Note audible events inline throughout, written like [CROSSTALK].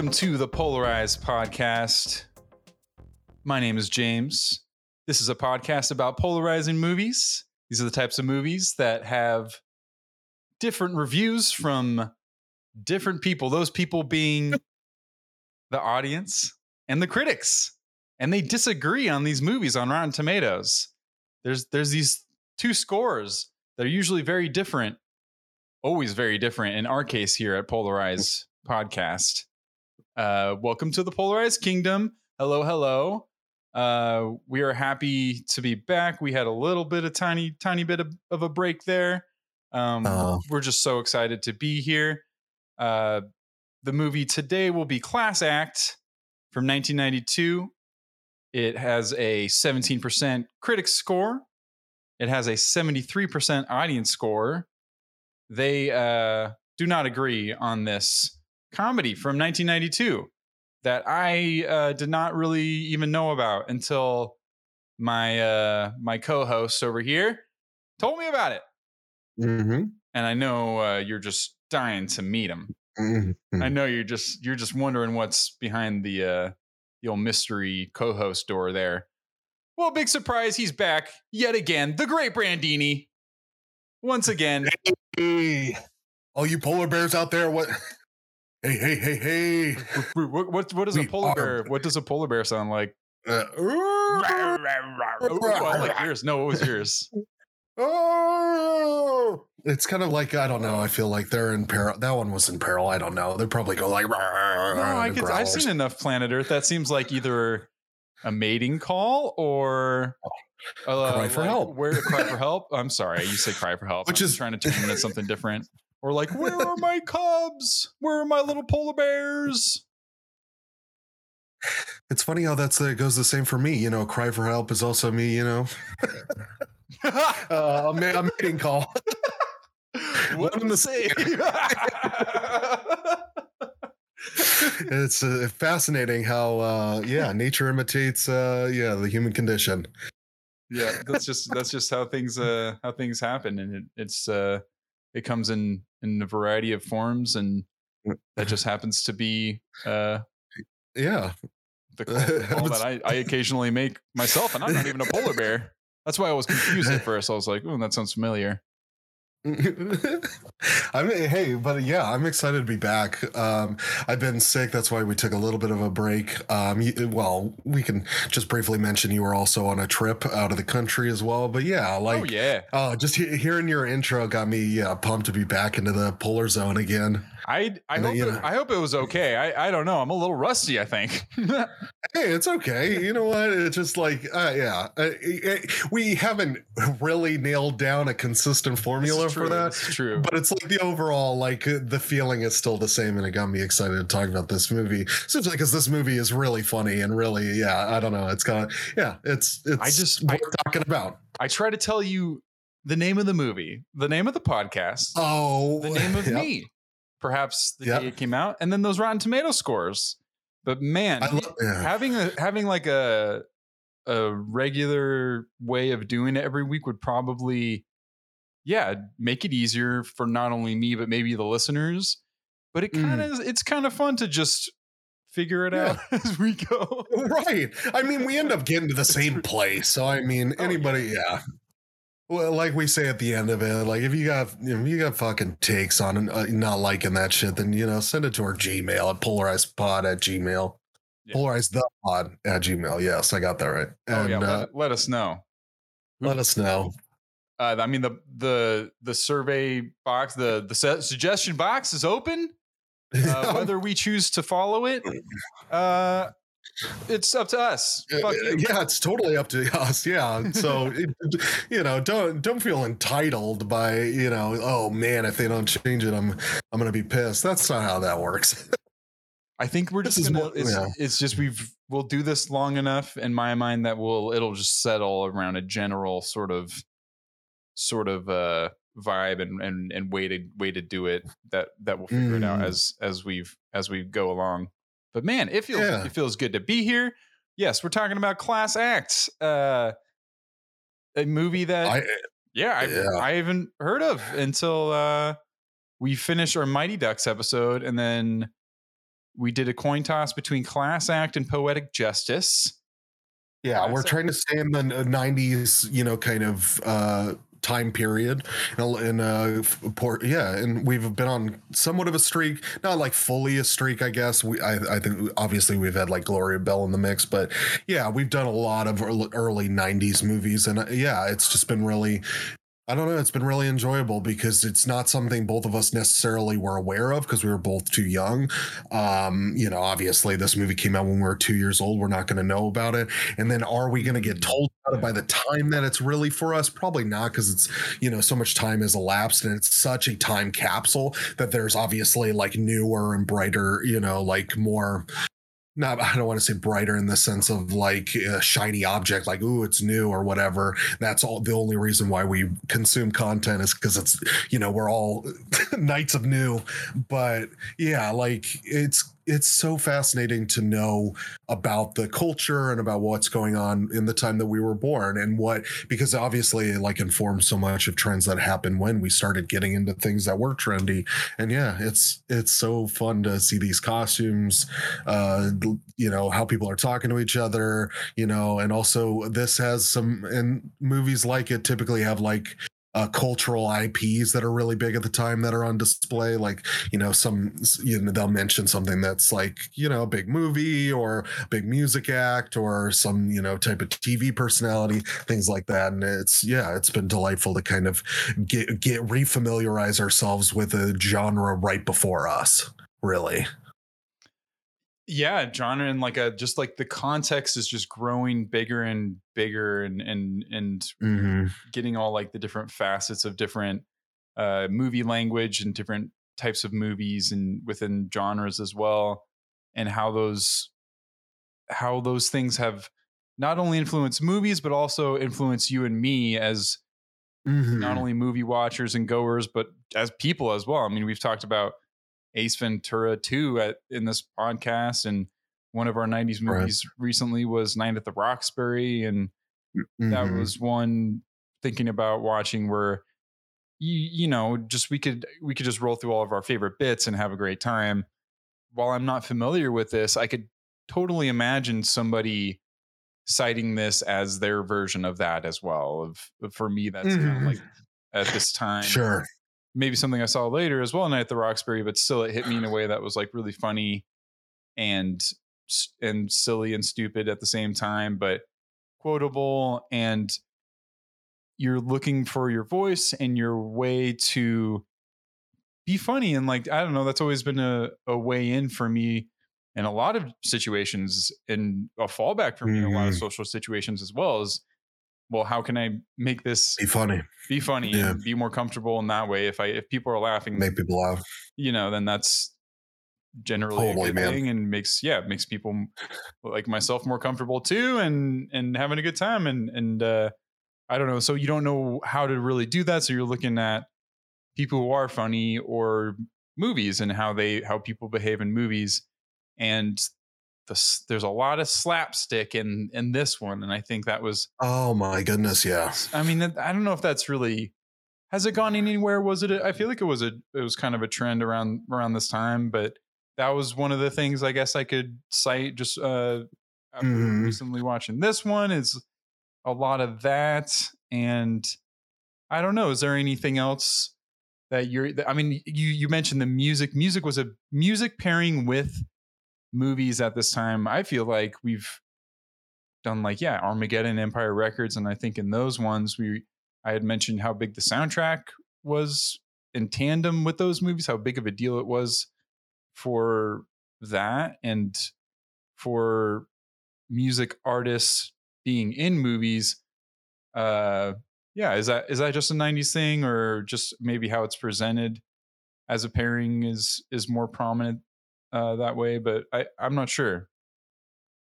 Welcome to the Polarized Podcast. My name is James. This is a podcast about polarizing movies. These are the types of movies that have different reviews from different people, those people being the audience and the critics. And they disagree on these movies on Rotten Tomatoes. There's there's these two scores that are usually very different, always very different in our case here at Polarized Podcast. Uh, welcome to the Polarized Kingdom. Hello, hello. Uh, we are happy to be back. We had a little bit of tiny, tiny bit of, of a break there. Um, Oh. We're just so excited to be here. Uh, the movie today will be Class Act from 1992. It has a 17% critic score. It has a 73% audience score. They uh, do not agree on this comedy from 1992 that I uh, did not really even know about until my uh, my co-host over here told me about it, Mm-hmm. and I know uh, you're just dying to meet him. I know you're just you're just wondering what's behind the uh, the old mystery co-host door there. Well, big surprise, he's back yet again. The great Brandini, once again. Hey, all you polar bears out there, what? [LAUGHS] Hey, hey, hey, hey! What what, what does a polar bear? What does a polar bear sound like? Uh, Ooh, I like yours. No, what was yours? oh, [LAUGHS] it's kind of like I don't know. I feel like they're in peril. That one was in peril. I don't know. They probably go like. No, I could, I've seen enough Planet Earth. That seems like either a mating call or uh, Cry for like, help. Where cry for [LAUGHS] help? I'm sorry, you said cry for help. Which I'm is- trying to turn it into something different. Or like, where are my [LAUGHS] cubs? Where are my little polar bears? It's funny how that's uh, goes the same for me. You know, cry for help is also me. You know, [LAUGHS] uh, a, ma- a mating call. what One am and I the saying? it's uh, fascinating how uh, yeah, nature imitates uh, yeah the human condition. yeah, that's just that's just how things uh how things happen, and it, it's uh it comes in in a variety of forms, and that just happens to be uh [LAUGHS] Yeah, the call, the call that I, I occasionally make myself, and I'm not even a polar bear. That's why I was confused at [LAUGHS] first. I was like, "Oh, that sounds familiar." [LAUGHS] I mean, hey, but yeah, I'm excited to be back. Um, I've been sick. That's why we took a little bit of a break. Um, you, well, we can just briefly mention you were also on a trip out of the country as well. But yeah, like, oh yeah, oh, just he- hearing your intro got me yeah pumped to be back into the polar zone again. I I And hope it, know- I hope it was okay. I I don't know. I'm a little rusty. I think. [LAUGHS] Hey, it's okay. You know what? It's just like, uh, yeah, uh, eh, we haven't really nailed down a consistent formula for that. is true. But it's like the overall, like uh, the feeling is still the same, and it got me excited to talk about this movie. Essentially, because this movie is really funny and really, yeah, I don't know, it's got, yeah, it's it's I just- worth I- talking about. I try to tell you the name of the movie, the name of the podcast, Oh, the name of [LAUGHS] yep. me, perhaps the Yep. day it came out, and then those Rotten Tomato scores. But man, I love, yeah. having a having like a a regular way of doing it every week would probably yeah make it easier for not only me but maybe the listeners but it kind of it's kind of fun to just figure it Mm. Yeah. out [LAUGHS] as we go right. I mean, we end up getting to the same place. So I mean, Oh, anybody, yeah. Well, like we say at the end of it, like if you got if you got fucking takes on uh, not liking that shit, then you know send it to our Gmail at polarizedpod at Gmail. Yeah. Polarize the pod at Gmail. Yes, I got that right. oh And yeah uh, let, let us know let us know. uh, i mean the the the survey box the the su- suggestion box is open [LAUGHS] uh, whether we choose to follow it uh it's up to us Uh, you. yeah, it's totally up to us. Yeah, so [LAUGHS] it, you know, don't don't feel entitled by you know, oh man, if they don't change it, I'm I'm gonna be pissed. That's not how that works. [LAUGHS] I think we're just is gonna. what- it's, yeah. it's just we've we'll do this long enough in my mind that we'll it'll just settle around a general sort of sort of uh vibe and and and way to way to do it that that we'll figure it out Mm. as as we've as we go along. But man, it feels Yeah. it feels good to be here. Yes, we're talking about Class Act, uh, a movie that I, yeah, I, Yeah. I haven't heard of until uh, we finished our Mighty Ducks episode, and then we did a coin toss between class act and poetic justice. Yeah, Class we're act. trying to stay in the '90s, you know, kind of uh, time period. And uh, port, yeah, and we've been on somewhat of a streak, not like fully a streak, I guess. We, I, I think obviously we've had like Gloria Bell in the mix, but yeah, we've done a lot of early, early '90s movies, and uh, yeah, it's just been really I don't know. It's been really enjoyable because it's not something both of us necessarily were aware of because we were both too young. Um, you know, obviously this movie came out when we were two years old. We're not going to know about it. And then are we going to get told about it by the time that it's really for us? Probably not because it's, you know, so much time has elapsed and it's such a time capsule that there's obviously like newer and brighter, you know, like more not I don't want to say brighter in the sense of like a shiny object, like ooh, it's new or whatever. That's all the only reason why we consume content is because it's you know we're all [LAUGHS] knights of new. But yeah, like it's it's so fascinating to know about the culture and about what's going on in the time that we were born and what because obviously it like informs so much of trends that happened when we started getting into things that were trendy. And yeah it's it's so fun to see these costumes uh you know how people are talking to each other you know and also this has some and movies like it typically have like uh, cultural IPs that are really big at the time that are on display. Like, you know, some, you know, they'll mention something that's like, you know, a big movie or big music act or some, you know, type of TV personality, things like that. And it's, yeah, it's been delightful to kind of get, get refamiliarize ourselves with a genre right before us, really. Yeah genre and like a just like the context is just growing bigger and bigger and and and Mm-hmm. getting all like the different facets of different uh movie language and different types of movies and within genres as well and how those how those things have not only influenced movies but also influenced you and me as Mm-hmm. not only movie watchers and goers but as people as well i mean we've talked about ace ventura 2 at in this podcast and one of our 90s Right. movies recently was night at the roxbury and that Mhm. was one thinking about watching where you you know just we could we could just roll through all of our favorite bits and have a great time while i'm not familiar with this i could totally imagine somebody citing this as their version of that as well of, of- for me that's kind of like at this time Sure. Maybe something i saw later as well night at the roxbury but still it hit me in a way that was like really funny and and silly and stupid at the same time but quotable and you're looking for your voice and your way to be funny and like i don't know that's always been a, a way in for me in a lot of situations and a fallback for me in a lot of Mhm. social situations as well is well how can i make this Be funny. be funny Yeah. and be more comfortable in that way if i if people are laughing Make people laugh. you know then that's generally Totally, a good man. thing and makes yeah makes people like myself more comfortable too and and having a good time and and uh i don't know so you don't know how to really do that so you're looking at people who are funny or movies and how they how people behave in movies and the, there's a lot of slapstick in in this one and i think that was Oh my goodness, yeah. I mean, I don't know if that's really has it gone anywhere. Was it? A, I feel like it was a it was kind of a trend around around this time, but that was one of the things I guess I could cite just uh, Mhm. recently watching this one is a lot of that, and I don't know. Is there anything else that you're? I mean, you you mentioned the music. Music was a music pairing with movies at this time. I feel like we've done like yeah armageddon empire records and i think in those ones we i had mentioned how big the soundtrack was in tandem with those movies how big of a deal it was for that and for music artists being in movies uh yeah is that is that just a 90s thing or just maybe how it's presented as a pairing is is more prominent uh that way but i i'm not sure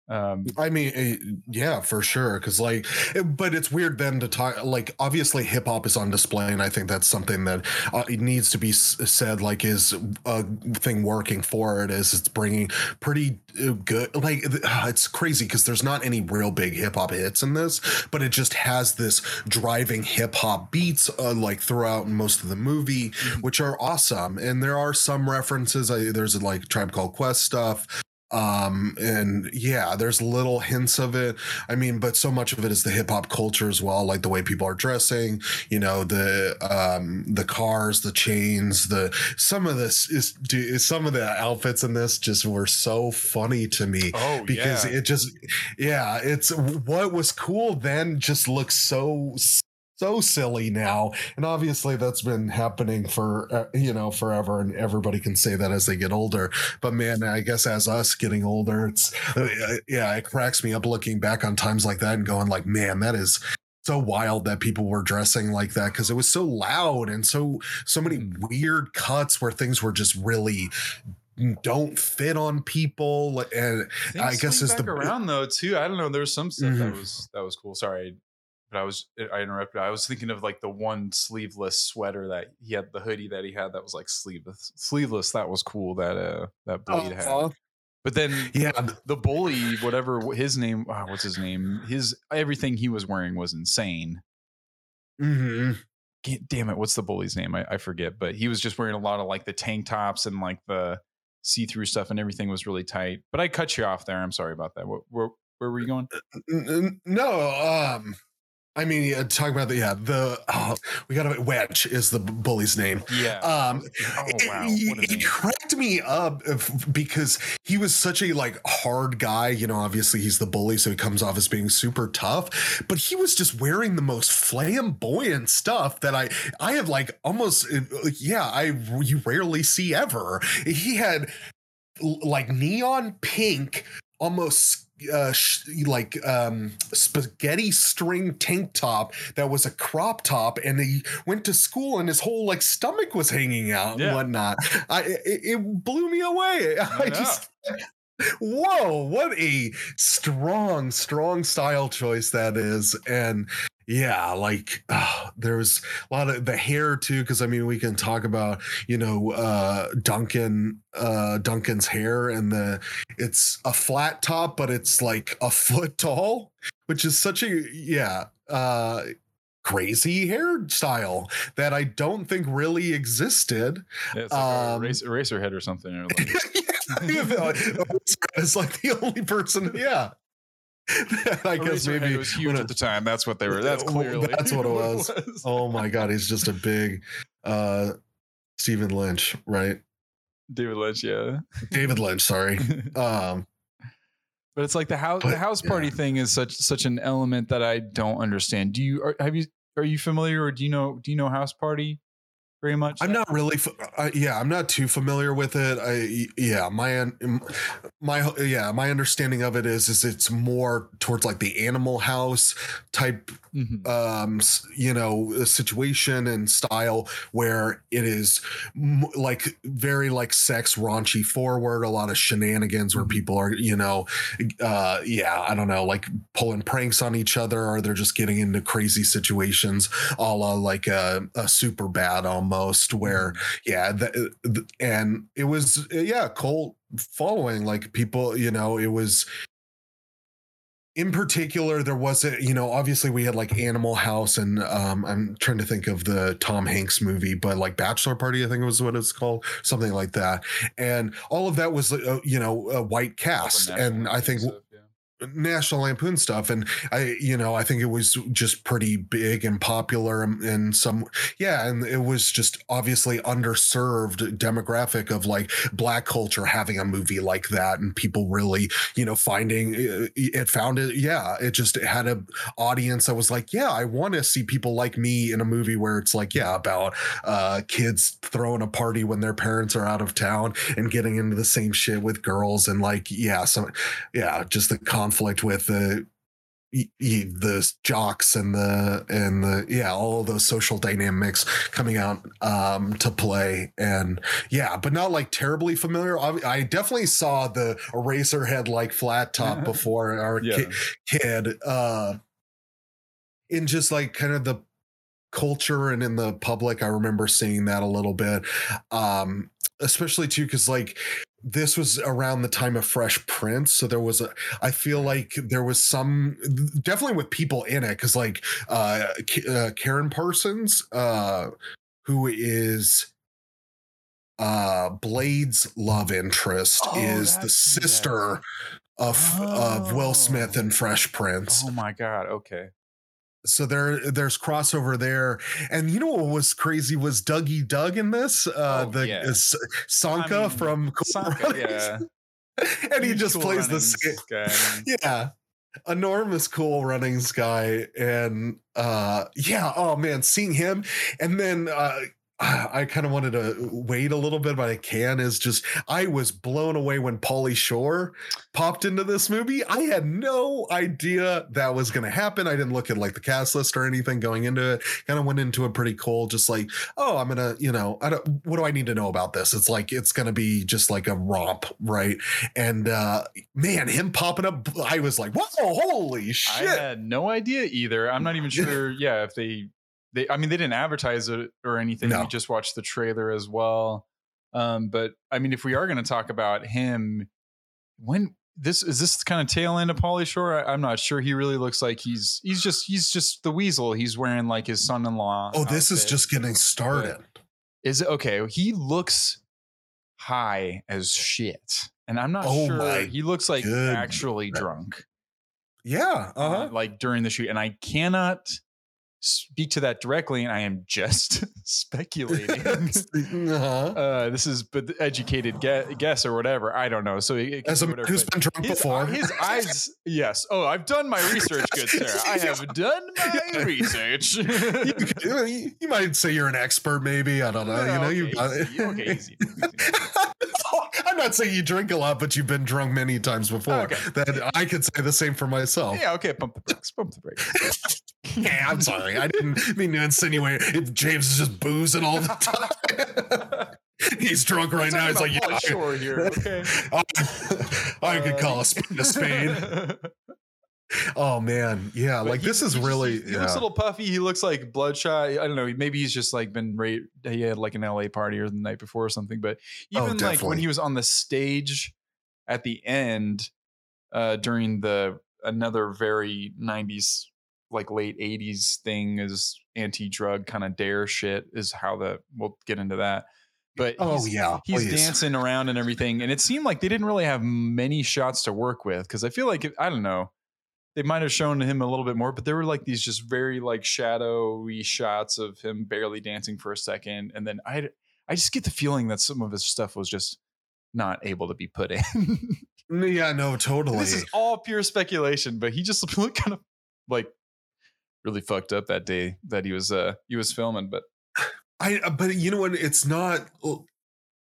Um, I mean, eh, yeah, for sure. Because like, eh, but it's weird then to talk. Like, obviously, hip hop is on display, and I think that's something that uh, it needs to be said. Like, is a thing working for it? Is it's bringing pretty uh, good. Like, uh, it's crazy because there's not any real big hip hop hits in this, but it just has this driving hip hop beats uh, like throughout most of the movie, mm-hmm. which are awesome. And there are some references. I, there's like Tribe Called Quest stuff um and yeah there's little hints of it i mean but so much of it is the hip hop culture as well like the way people are dressing you know the um the cars the chains the some of this is some of the outfits in this just were so funny to me oh because yeah. it just yeah it's what was cool then just looks so so silly now. And obviously that's been happening for uh, you know forever and everybody can say that as they get older. But man i guess as us getting older it's uh, yeah it cracks me up looking back on times like that and going like man that is so wild that people were dressing like that. Because it was so loud and so so many weird cuts where things were just really don't fit on people and Things i guess it's the around though too. I don't know there's some stuff mm-hmm. that was that was cool. Sorry but I was I interrupted. I was thinking of like the one sleeveless sweater that he had, the hoodie that he had that was like sleeveless. Sleeveless. That was cool. That uh that Blade uh-huh. had. But then yeah, the bully, whatever his name, oh, what's his name? His everything he was wearing was insane. Mm-hmm. Damn it, what's the bully's name? I, I forget. But he was just wearing a lot of like the tank tops and like the see-through stuff, and everything was really tight. But I cut you off there. I'm sorry about that. Where, where, where were you going? No, um, I mean, yeah, talking about the yeah, the oh, we got a wedge is the bully's name. Yeah. Um, oh wow, it, it cracked me up because he was such a like hard guy. You know, obviously he's the bully, so he comes off as being super tough. But he was just wearing the most flamboyant stuff that I I have like almost uh, yeah I you rarely see ever. He had like neon pink, almost uh, sh- like um, spaghetti string tank top that was a crop top, and he went to school and his whole like stomach was hanging out yeah. and whatnot. I it, it, blew me away. [LAUGHS] I, I just whoa, what a strong, strong style choice that is, and yeah like uh, there's a lot of the hair too because i mean we can talk about you know uh duncan uh duncan's hair and the it's a flat top but it's like a [LAUGHS] foot tall which is such a yeah uh crazy hairstyle that I don't think really existed. Yeah, it's like um, a eraser head or something. Or [LAUGHS] like, [LAUGHS] it's like the only person, yeah. [LAUGHS] I guess maybe it was huge at the time. That's what they were. That's clearly that's [LAUGHS] what it was. Was. oh my god, he's just a big uh Stephen Lynch, right? David Lynch, yeah. David Lynch, sorry. [LAUGHS] Um but it's like the house but, the house party yeah. thing is such such an element that I don't understand. Do you are, have you are you familiar or do you know do you know house party? Very much? I'm not really, uh, yeah, I'm not too familiar with it. I, yeah, my, my, yeah, my understanding of it is, is it's more towards like the Animal House type, mm-hmm. um, you know, situation and style where it is m- like very like sex raunchy forward, a lot of shenanigans where mm-hmm. people are, you know, uh, yeah, I don't know, like pulling pranks on each other, or they're just getting into crazy situations, a la like a, a super bad almost almost where mm-hmm. yeah the, the, and it was yeah cult following like people you know it was in particular there was a you know obviously we had like animal house and um i'm trying to think of the tom hanks movie but like bachelor party i think was what it's called something like that and all of that was uh, you know a white cast and i think National Lampoon stuff, and I, you know, I think it was just pretty big and popular, and some, yeah, and it was just obviously underserved demographic of like black culture having a movie like that, and people really, you know, finding uh, it found it, yeah, it just had a audience that was like, yeah, I want to see people like me in a movie where it's like, yeah, about uh, kids throwing a party when their parents are out of town and getting into the same shit with girls, and like, yeah, so, yeah, just the con conflict with the the jocks and the and the yeah all those social dynamics coming out um to play. And yeah but not like terribly familiar. I definitely saw the Eraserhead like flat top [LAUGHS] before our yeah. ki- kid uh in just like kind of the culture and in the public. I remember seeing that a little bit um especially too because like this was around the time of fresh prince so there was a i feel like there was some definitely with people in it because like uh, uh, karyn parsons uh who is uh blade's love interest oh, is the sister yes. of oh. of will smith and fresh prince oh my god okay so there there's crossover there and you know what was crazy was dougie doug in this uh oh, the yeah. uh, sanka I mean, from cool sanka, yeah [LAUGHS] and he just cool plays guy. [LAUGHS] yeah enormous cool runnings guy and uh yeah oh man seeing him and then uh I kind of wanted to wait a little bit, but I can. Is just I was blown away when Pauly Shore popped into this movie. I had no idea that was going to happen. I didn't look at like the cast list or anything going into it. Kind of went into it pretty cold, just like, oh, I'm gonna, you know, I don't. What do I need to know about this? It's like it's gonna be just like a romp, right? And uh man, him popping up, I was like, whoa, holy shit! I had no idea either. I'm not even [LAUGHS] sure. yeah, if they they i mean they didn't advertise it or anything no. we just watched the trailer as well um but i mean if we are going to talk about him when this is this kind of tail end of Pauly Shore. I, am not sure. He really looks like he's he's just he's just the weasel. He's wearing like his son-in-law. Oh, this is just getting started. But is it okay? He looks high as shit, and I'm not oh sure. He looks like goodness. actually drunk. Yeah, uh-huh. uh, like during the shoot, and I cannot speak to that directly, and I am just [LAUGHS] speculating. [LAUGHS] uh-huh. uh, this is but educated guess or whatever. I don't know. So it, as a whatever, who's been drunk his, before, his eyes. Yes. Oh, I've done my research, good sir. I [LAUGHS] have done my research. you, you, might say you're an expert, maybe. I don't know. Yeah, you know, okay, you got it. Okay, easy. easy. I'm not saying you drink a lot, but you've been drunk many times before. Okay. That I could say the same for myself. Yeah. Okay. Pump the brakes. Pump the brakes. Yeah, I'm sorry. I didn't mean to insinuate if James is just boozing all the time. [LAUGHS] He's drunk right now. He's like, yeah, sure here. [LAUGHS] Okay. I, I could call a spade a spade. [LAUGHS] oh man, yeah. But like he, this is really. He, yeah. looks a little puffy. He looks like bloodshot. I don't know. Maybe he's just like been right. He had like an LA party or the night before or something. But oh, even oh, like when he was on the stage at the end uh during the another very 90s like late 80s thing is anti-drug kind of dare shit is how the we'll get into that but oh yeah he's please. dancing around and everything and it seemed like they didn't really have many shots to work with because i feel like i don't know they might have shown him a little bit more but there were like these just very like shadowy shots of him barely dancing for a second and then i i just get the feeling that some of his stuff was just not able to be put in [LAUGHS] yeah no totally this is all pure speculation but he just [LAUGHS] looked kind of like really fucked up that day that he was uh he was filming but i uh, but you know what? It's not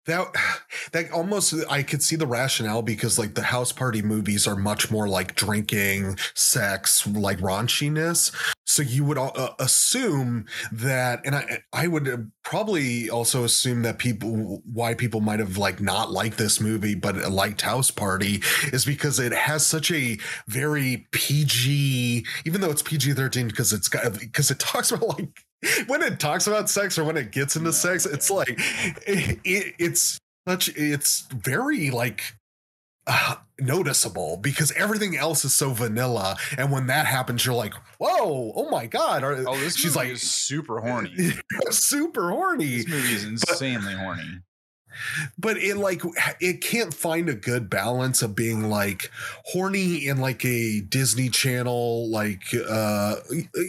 that [SIGHS] that almost i could see the rationale because like the house party movies are much more like drinking sex like raunchiness. So you would uh, assume that and i i would uh, probably also assume that people why people might have like not liked this movie but liked house party is because it has such a very pg even though it's pg-13 because it's got because it talks about like [LAUGHS] when it talks about sex or when it gets into no, sex, it's like it, it, it's such it's very like uh, noticeable because everything else is so vanilla, and when that happens, you're like, "Whoa, oh my god!" Or, oh, this she's like super horny, [LAUGHS] super horny. This movie is insanely but, horny but it like it can't find a good balance of being like horny in like a disney channel like uh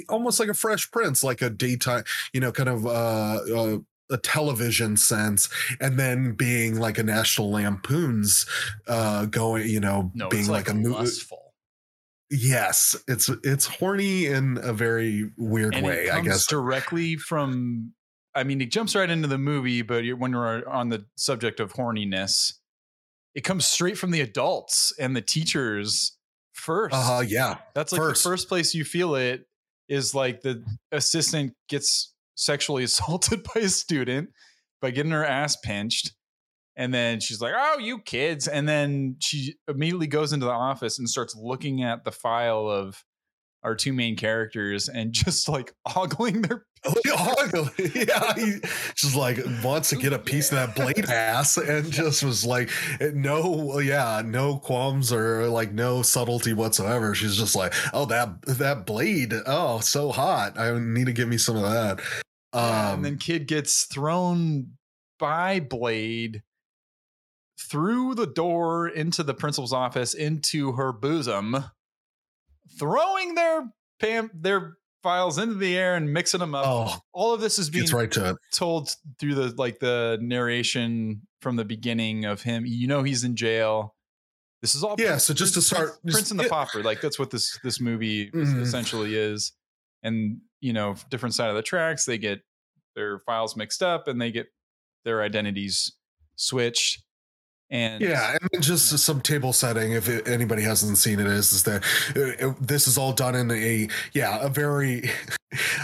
almost like a fresh prince like a daytime you know kind of uh, uh a television sense and then being like a national lampoons uh going you know no, being like, like, a movie yes it's it's horny in a very weird and way i guess. directly from I mean, it jumps right into the movie, but when we're on the subject of horniness, it comes straight from the adults and the teachers first. Uh. Yeah. That's like first. the first place you feel it is like the assistant gets sexually [LAUGHS] assaulted by a student by getting her ass pinched. And then she's like, Oh, you kids. And then she immediately goes into the office and starts looking at the file of our two main characters and [LAUGHS] just like ogling their [LAUGHS] [LAUGHS] yeah, he just like wants to get a piece of that blade ass and just was like no yeah, no qualms or like no subtlety whatsoever. She's just like, "Oh, that that blade. Oh, so hot. I need to give me some of that." Um and then kid gets thrown by Blade through the door into the principal's office into her bosom, throwing their pam- their files into the air and mixing them up. oh, All of this is being right to told through the like the narration from the beginning of him. You know he's in jail. This is all Yeah, so just to start- Prince, Prince and the just- Pauper. Like that's what this this movie Mhm. essentially is. And you know, different side of the tracks, they get their files mixed up and they get their identities switched. And Yeah, and then just some table setting. If it, anybody hasn't seen it, is is that uh, it- this is all done in a yeah a very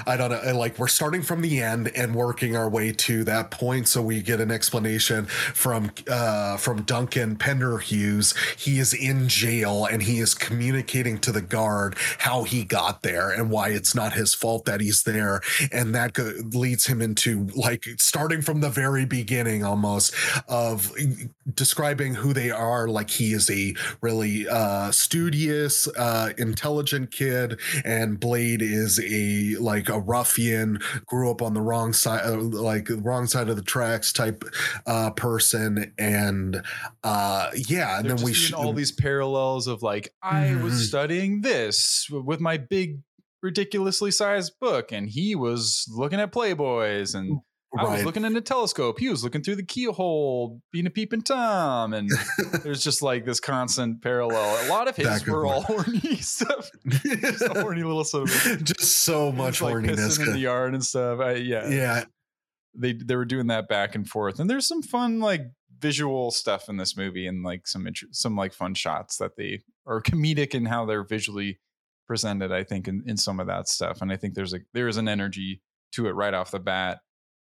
I don't know like we're starting from the end and working our way to that point. So we get an explanation from uh, from Duncan Pinderhughes. He is in jail and he is communicating to the guard how he got there and why it's not his fault that he's there, and that go- leads him into like starting from the very beginning almost of describing who they are like he is a really uh studious uh intelligent kid and blade is a like a ruffian grew up on the wrong side uh, like wrong side of the tracks type uh person and uh yeah and they're then we doing all these parallels of like I was Mhm. studying this with my big ridiculously sized book and he was looking at playboys and I was looking in a telescope. He was looking through the keyhole, being a peeping tom, and there's just like this constant parallel. A lot of his were all horny [LAUGHS] stuff, just a [LAUGHS] horny little of just so much like horniness. pissing in the yard and stuff. I, yeah, yeah. They they were doing that back and forth, and there's some fun like visual stuff in this movie, and like some int- some like fun shots that they are comedic in how they're visually presented. I think in, in some of that stuff, and I think there's a there is an energy to it right off the bat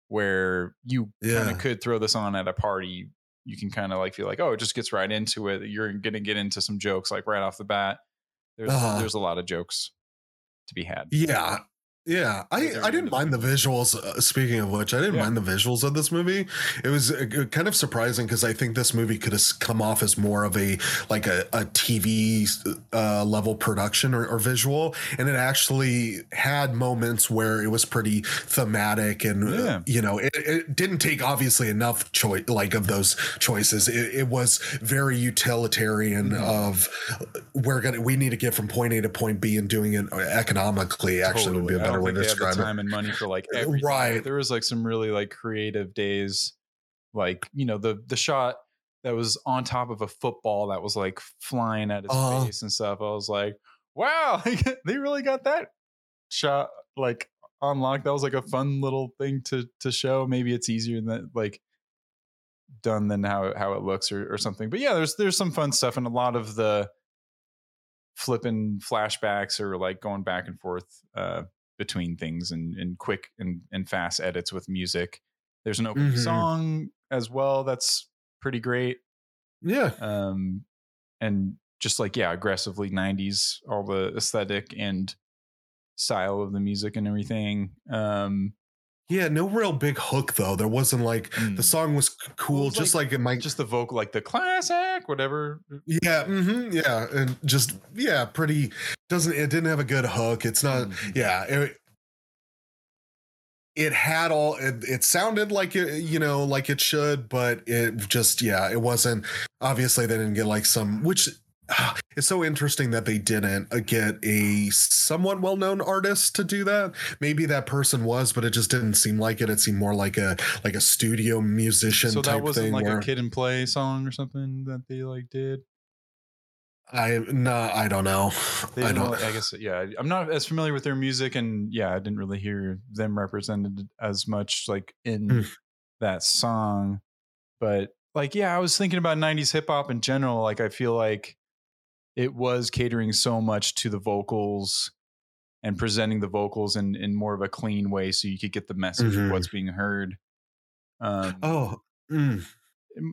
where you kind of could throw this on at a party. You can kind of like feel like, oh, it just gets right into it. You're gonna get into some jokes like right off the bat. There's Uh-huh. there's a lot of jokes to be had. Yeah. Yeah, I, I didn't mind the visuals. Uh, speaking of which, I didn't Yeah. mind the visuals of this movie. It was uh, kind of surprising because I think this movie could have come off as more of a like a, a TV uh, level production or, or visual, and it actually had moments where it was pretty thematic and uh, Yeah. you know it, it didn't take obviously enough choice like of those choices. It, it was very utilitarian Mhm. of uh, we're gonna we need to get from point A to point B and doing it economically actually would be a Totally. Better way to they have the describe it. time and money for like Uh, [LAUGHS] everything. right. There was like some really like creative days, like you know the the shot that was on top of a football that was like flying at his Uh-huh. face and stuff. I was like, wow, [LAUGHS] they really got that shot like on lock. That was like a fun little thing to to show. Maybe it's easier than like done than how it, how it looks or, or something. But yeah, there's there's some fun stuff and a lot of the flipping flashbacks or like going back and forth uh, between things and, and quick and, and fast edits with music. There's an opening Mhm. song as well that's pretty great. Yeah. Um, and just like yeah, aggressively '90s, all the aesthetic and style of the music and everything. Um, Yeah, no real big hook though. There wasn't like mm, the song was cool, was just like, it might just the vocal, like the classic, whatever. yeah, mm-hmm, yeah, and just yeah, pretty doesn't it didn't have a good hook. It's not Mhm. yeah, it, it had all it, it sounded like it you know like it should, but it just yeah, it wasn't obviously they didn't get like some which it's so interesting that they didn't get a somewhat well-known artist to do that. Maybe that person was, but it just didn't seem like it. It seemed more like a like a studio musician So type that wasn't thing. like where a kid and play song or something that they like did. I no, I don't know. I don't. really- I guess yeah. I'm not as familiar with their music, and yeah, I didn't really hear them represented as much like in Mm. that song. But like, yeah, I was thinking about '90s hip hop in general. Like, I feel like it was catering so much to the vocals and presenting the vocals in in more of a clean way so you could get the message Mhm. of what's being heard um Oh, mm,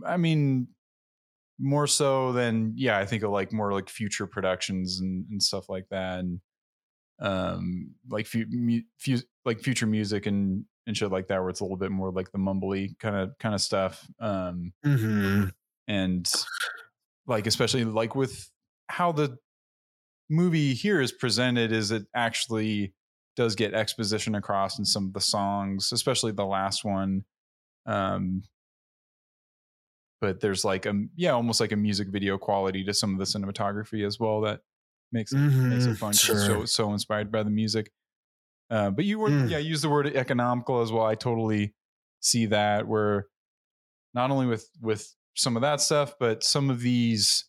i mean more so than yeah i think of like more like future productions and, and stuff like that and um like fu- mu- like future music and and shit like that where it's a little bit more like the mumbly kind of kind of stuff um mhm. and like especially like with how the movie here is presented is it actually does get exposition across in some of the songs especially the last one um but there's like a yeah almost like a music video quality to some of the cinematography as well that makes it makes it Mhm, fun it's so, so inspired by the music. Uh, but you were Mm. yeah use the word economical as well. I totally see that where not only with with some of that stuff but some of these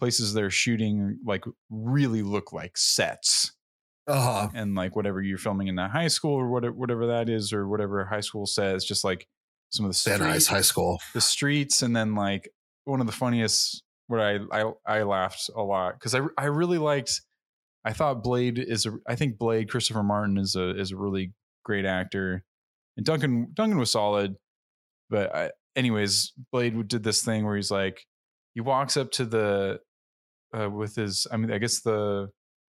places they're shooting like really look like sets Uh-huh. and like whatever you're filming in that high school or whatever whatever that is or whatever high school says just like some of the Nuys High School. the streets and then like one of the funniest where I I, I laughed a lot because I I really liked I thought Blade is a I think Blade Christopher Martin is a is a really great actor and Duncan Duncan was solid but I, anyways Blade did this thing where he's like he walks up to the uh, with his I mean I guess the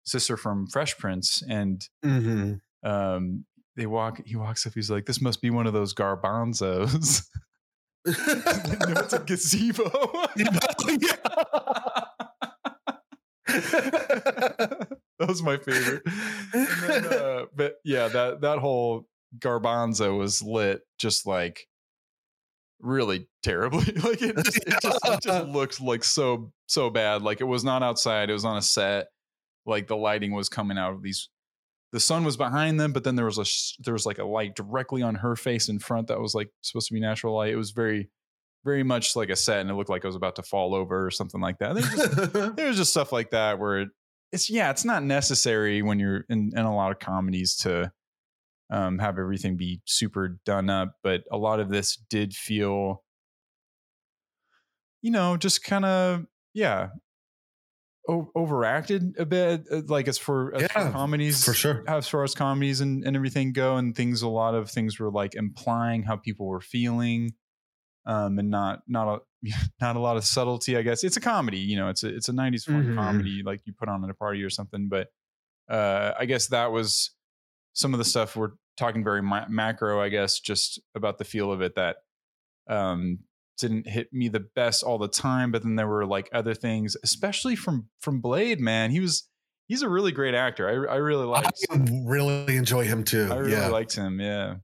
sister from Fresh Prince and Mhm. um they walk he walks up he's like this must be one of those garbanzos [LAUGHS] no, it's a gazebo. [LAUGHS] that was my favorite. And then, uh, but yeah, that that whole garbanzo was lit just like really terribly. [LAUGHS] like it just, it just, it just [LAUGHS] looked like so so bad. Like it was not outside; it was on a set. Like the lighting was coming out of these. The sun was behind them, but then there was a sh- there was like a light directly on her face in front that was like supposed to be natural light. It was very very much like a set, and it looked like it was about to fall over or something like that. There's just, [LAUGHS] there's just stuff like that where it, it's yeah, it's not necessary when you're in, in a lot of comedies to um, have everything be super done up, but a lot of this did feel, you know, just kind of yeah, o- overacted a bit. uh, Like as for, as for comedies, for sure. as far as comedies and, and everything go, and things, a lot of things were like implying how people were feeling um, and not not a [LAUGHS] not a lot of subtlety. I guess it's a comedy. You know, it's a it's a '90s fun Mhm. comedy like you put on at a party or something. But uh, I guess that was some of the stuff we're talking very ma- macro. I guess just about the feel of it that um, didn't hit me the best all the time. But then there were like other things, especially from from Blade. Man, he was he's a really great actor. I I really I really enjoy him too. I really yeah. liked him. Yeah.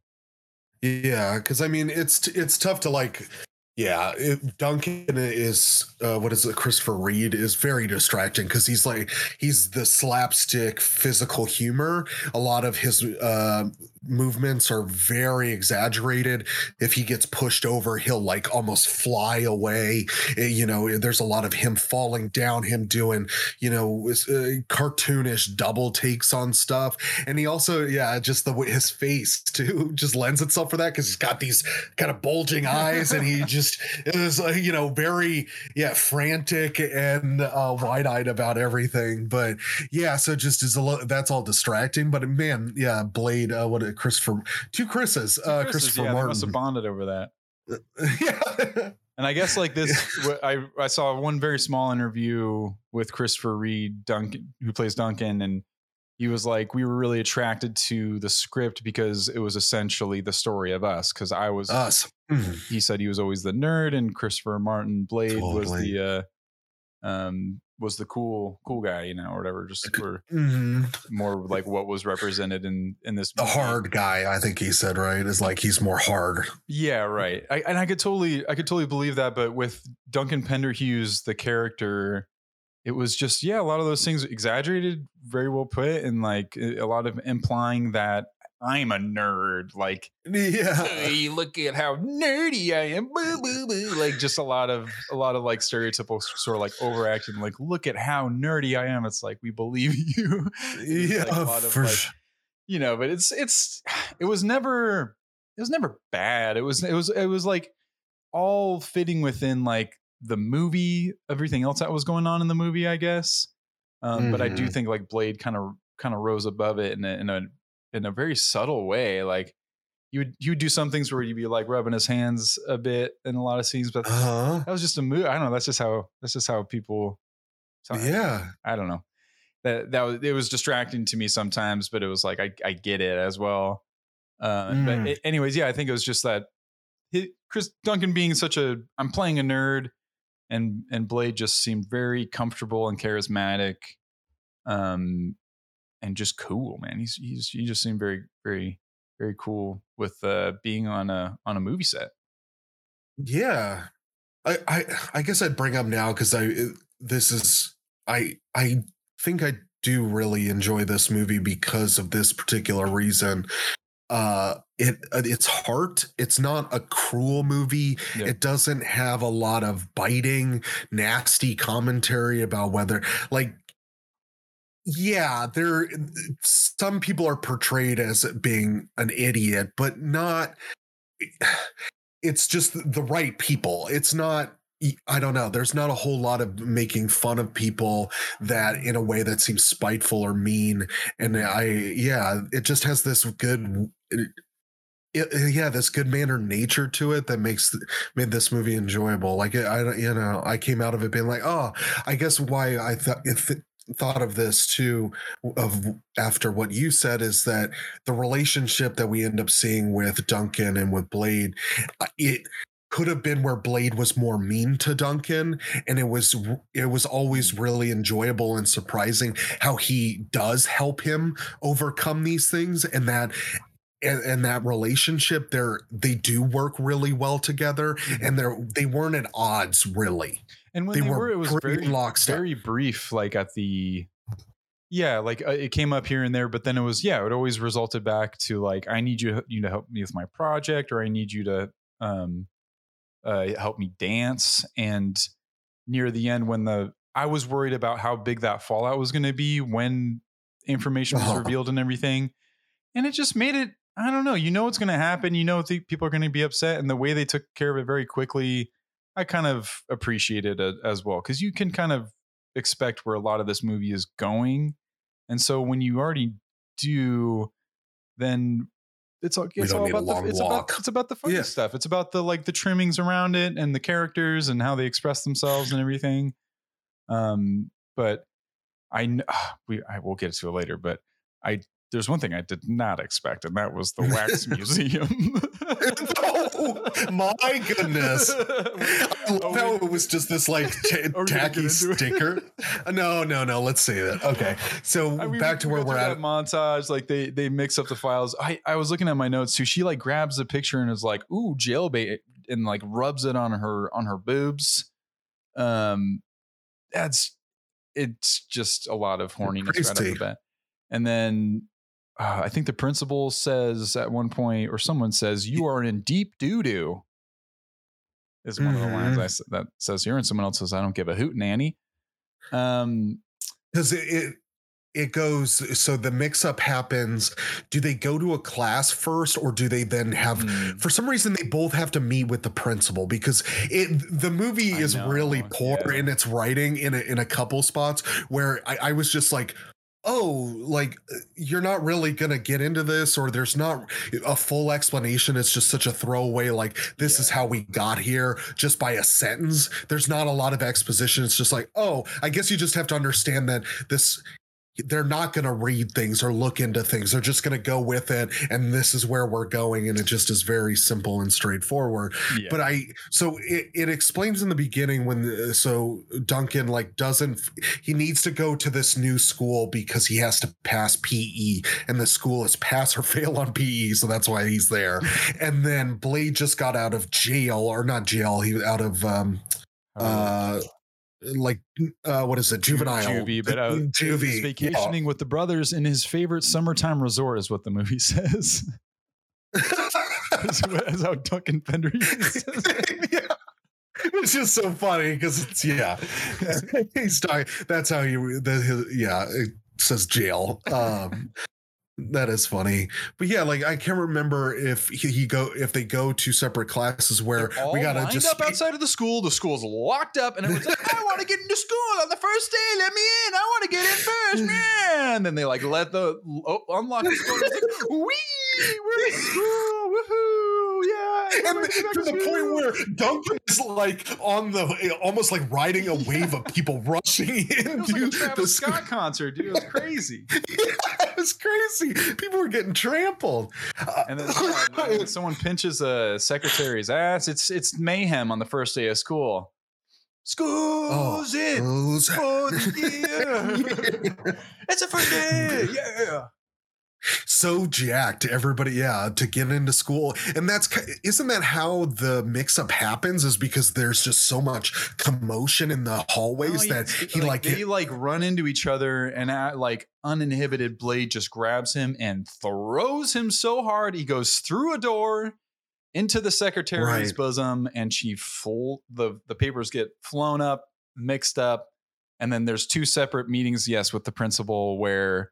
Yeah, because I mean, it's it's tough to like. Yeah, it, Duncan is uh, what is it? Christopher Reid is very distracting because he's like he's the slapstick physical humor. A lot of his uh, movements are very exaggerated. If he gets pushed over, he'll like almost fly away. Eh, You know, there's a lot of him falling down, him doing you know uh, cartoonish double takes on stuff, and he also yeah, just the way his face too [LAUGHS] just lends itself for that because he's got these kind of bulging eyes, and he [LAUGHS] just is uh, you know very yeah frantic and uh, wide eyed about everything. But yeah, so just is a lo- that's all distracting. But man, yeah, Blade, uh, what uh, Christopher, two Chris's, uh, Chris's, Christopher yeah, they must have bonded over that. [LAUGHS] yeah. And I guess like this, [LAUGHS] I I saw one very small interview with Christopher Reid, Duncan, who plays Duncan, and he was like, we were really attracted to the script because it was essentially the story of us. Because I was, Us. Mhm. he said he was always the nerd, and Christopher Martin Blade was the uh, um was the cool cool guy, you know, or whatever. Just for Mhm. more like what was represented in in this The movie. hard guy, I think he said, right? Is like he's more hard. Yeah, right. I, and I could totally, I could totally believe that. But with Duncan Pinderhughes, the character, it was just, yeah, a lot of those things exaggerated, very well put, and like a lot of implying that I'm a nerd. Like, Yeah. [LAUGHS] hey, look at how nerdy I am. Boo, boo, boo. Like, just a lot of, a lot of like stereotypical sort of like overacting. Like, look at how nerdy I am. It's like we believe [LAUGHS] you. Yeah, like a lot of, for like, you know but it's it's it was never it was never bad it was it was it was like all fitting within like the movie, everything else that was going on in the movie, I guess. Um, But I do Mhm. think like Blade kind of kind of rose above it in a, in a in a very subtle way. Like you would you would do some things where you'd be like rubbing his hands a bit in a lot of scenes, but Uh that was just a move. I don't know. That's just how that's just how people. Yeah. I don't know. That that was it was distracting to me sometimes, but it was like I I get it as well. Uh, Mm. But a- anyways, yeah, I think it was just that Chris Duncan being such a I'm playing a nerd, and and Blade just seemed very comfortable and charismatic, um, and just cool, man. He's he's he just seemed very very very cool with uh being on a on a movie set. Yeah. I, I I guess I'd bring up now because I this is I I think I do really enjoy this movie because of this particular reason. Uh it its heart, it's not a cruel movie. Yeah. It doesn't have a lot of biting, nasty commentary about whether like yeah, there some people are portrayed as being an idiot, but not [SIGHS] it's just the right people. It's not I don't know. There's not a whole lot of making fun of people that in a way that seems spiteful or mean. And I, yeah, it just has this good, it, it- yeah, this good manner nature to it that makes made this movie enjoyable. Like I, you know, I came out of it being like, oh, I guess why I thought th- thought of this too of after what you said is that the relationship that we end up seeing with Duncan and with Blade, uh, it could have been where Blade was more mean to Duncan and it was it was always really enjoyable and surprising how he does help him overcome these things and that and, and that relationship they're they do work really well together and they're they weren't at odds really And when They they, were were, it was very lockstep. very brief. Like at the, yeah, like uh, it came up here and there, but then it was yeah, it always resulted back to like I need you you to help me with my project, or I need you to um, uh, help me dance. And near the end, when the I was worried about how big that fallout was going to be when information was [LAUGHS] revealed and everything, and it just made it. I don't know. You know what's going to happen. You know the people are going to be upset, and the way they took care of it very quickly. I kind of appreciated it as well because you can kind of expect where a lot of this movie is going, and so when you already do, then it's all, it's all about the it's about it's about the funny Yeah. stuff. It's about the like the trimmings around it and the characters and how they express themselves and everything. Um, but I [SIGHS] we I will get to it later, but I there's one thing I did not expect, and that was the wax [LAUGHS] museum. oh my goodness [LAUGHS] I love how it was just this like [LAUGHS] t- Are we gonna get tacky sticker. no, no, no. Let's say that. Okay, so I mean, back to where we're at. montage like they they mix up the files i i was looking at my notes too she like grabs the picture and is like ooh jailbait and like rubs it on her on her boobs um that's it's just a lot of horniness right off Crazy. the bat and then uh, i think the principal says at one point or someone says you are in deep doo-doo is one of the lines. I, s- that says here and someone else says i don't give a hoot nanny um because it, it it goes so the mix up happens do they go to a class first or do they then have hmm. for some reason they both have to meet with the principal because it the movie I is really poor yeah. in its writing in a, in a couple spots where I, I was just like oh like uh, you're not really gonna get into this or there's not a full explanation it's just such a throwaway like this is how we got here just by a sentence. There's not a lot of exposition it's just like oh i guess you just have to understand that this they're not going to read things or look into things. They're just going to go with it and this is where we're going and it just is very simple and straightforward. Yeah. but i so it, it explains in the beginning when the, so duncan like doesn't he needs to go to this new school because he has to pass pe and the school is pass or fail on pe so that's why he's there. [LAUGHS] And then blade just got out of jail or not jail he was out of um uh like uh what is it juvenile juvie, but uh, juvie he's yeah. vacationing with the brothers in his favorite summertime resort is what the movie [LAUGHS] says. [LAUGHS] That's that's how Duncan Fender uses it. yeah. It's just so funny because it's yeah. [LAUGHS] He's talking. That's how you. The, his, yeah, it says jail. Um, that is funny. But yeah, like I can't remember if he, he go if they go to separate classes where we gotta lined just up outside of the school. The school's locked up, and everyone's like, "I want to get into school on the first day. Let me in. I want to get in first, man." And then they like let the oh, unlock the It's like, "Wee, we're in school, woohoo, yeah!" and to the point where Duncan is like on the almost like riding a wave of people rushing [LAUGHS] it was like a into the school. Scott concert, dude. It was crazy. [LAUGHS] it was crazy. People were getting trampled. And then yeah, [LAUGHS] someone pinches a secretary's ass. It's it's mayhem on the first day of school. School's oh, in those- for the year. [LAUGHS] It's the first day. Yeah. So jacked everybody yeah to get into school and that's isn't that how the mix up happens is because there's just so much commotion in the hallways oh, No, that it's- he like, they like run into each other and at, like uninhibited blade just grabs him and throws him so hard he goes through a door into the secretary's Right. bosom and she full the the papers get flown up mixed up and then there's two separate meetings yes with the principal where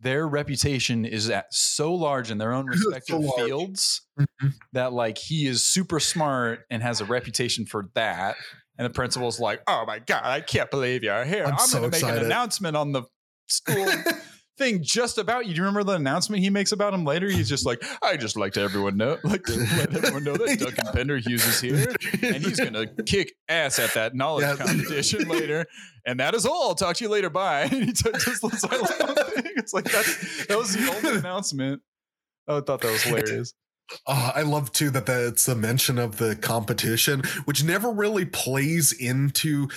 their reputation is at so large in their own [LAUGHS] respective large. fields Mhm. that like he is super smart and has a reputation for that. And the principal's like, "Oh my god, I can't believe you're here! I'm I'm, so going to make an announcement on the school [LAUGHS] thing just about you. Do you remember the announcement he makes about him later? He's just like, "I just like to everyone know, [LAUGHS] like to let everyone know that [LAUGHS] Duncan Pinderhughes is here, and he's going to kick ass at that knowledge Yeah. competition [LAUGHS] later. And that is all. I'll talk to you later. Bye." And he t- just lets out a little thing. It's like that. That was the only announcement. Oh, I thought that was hilarious. Uh, I love too that it's a mention of the competition, which never really plays into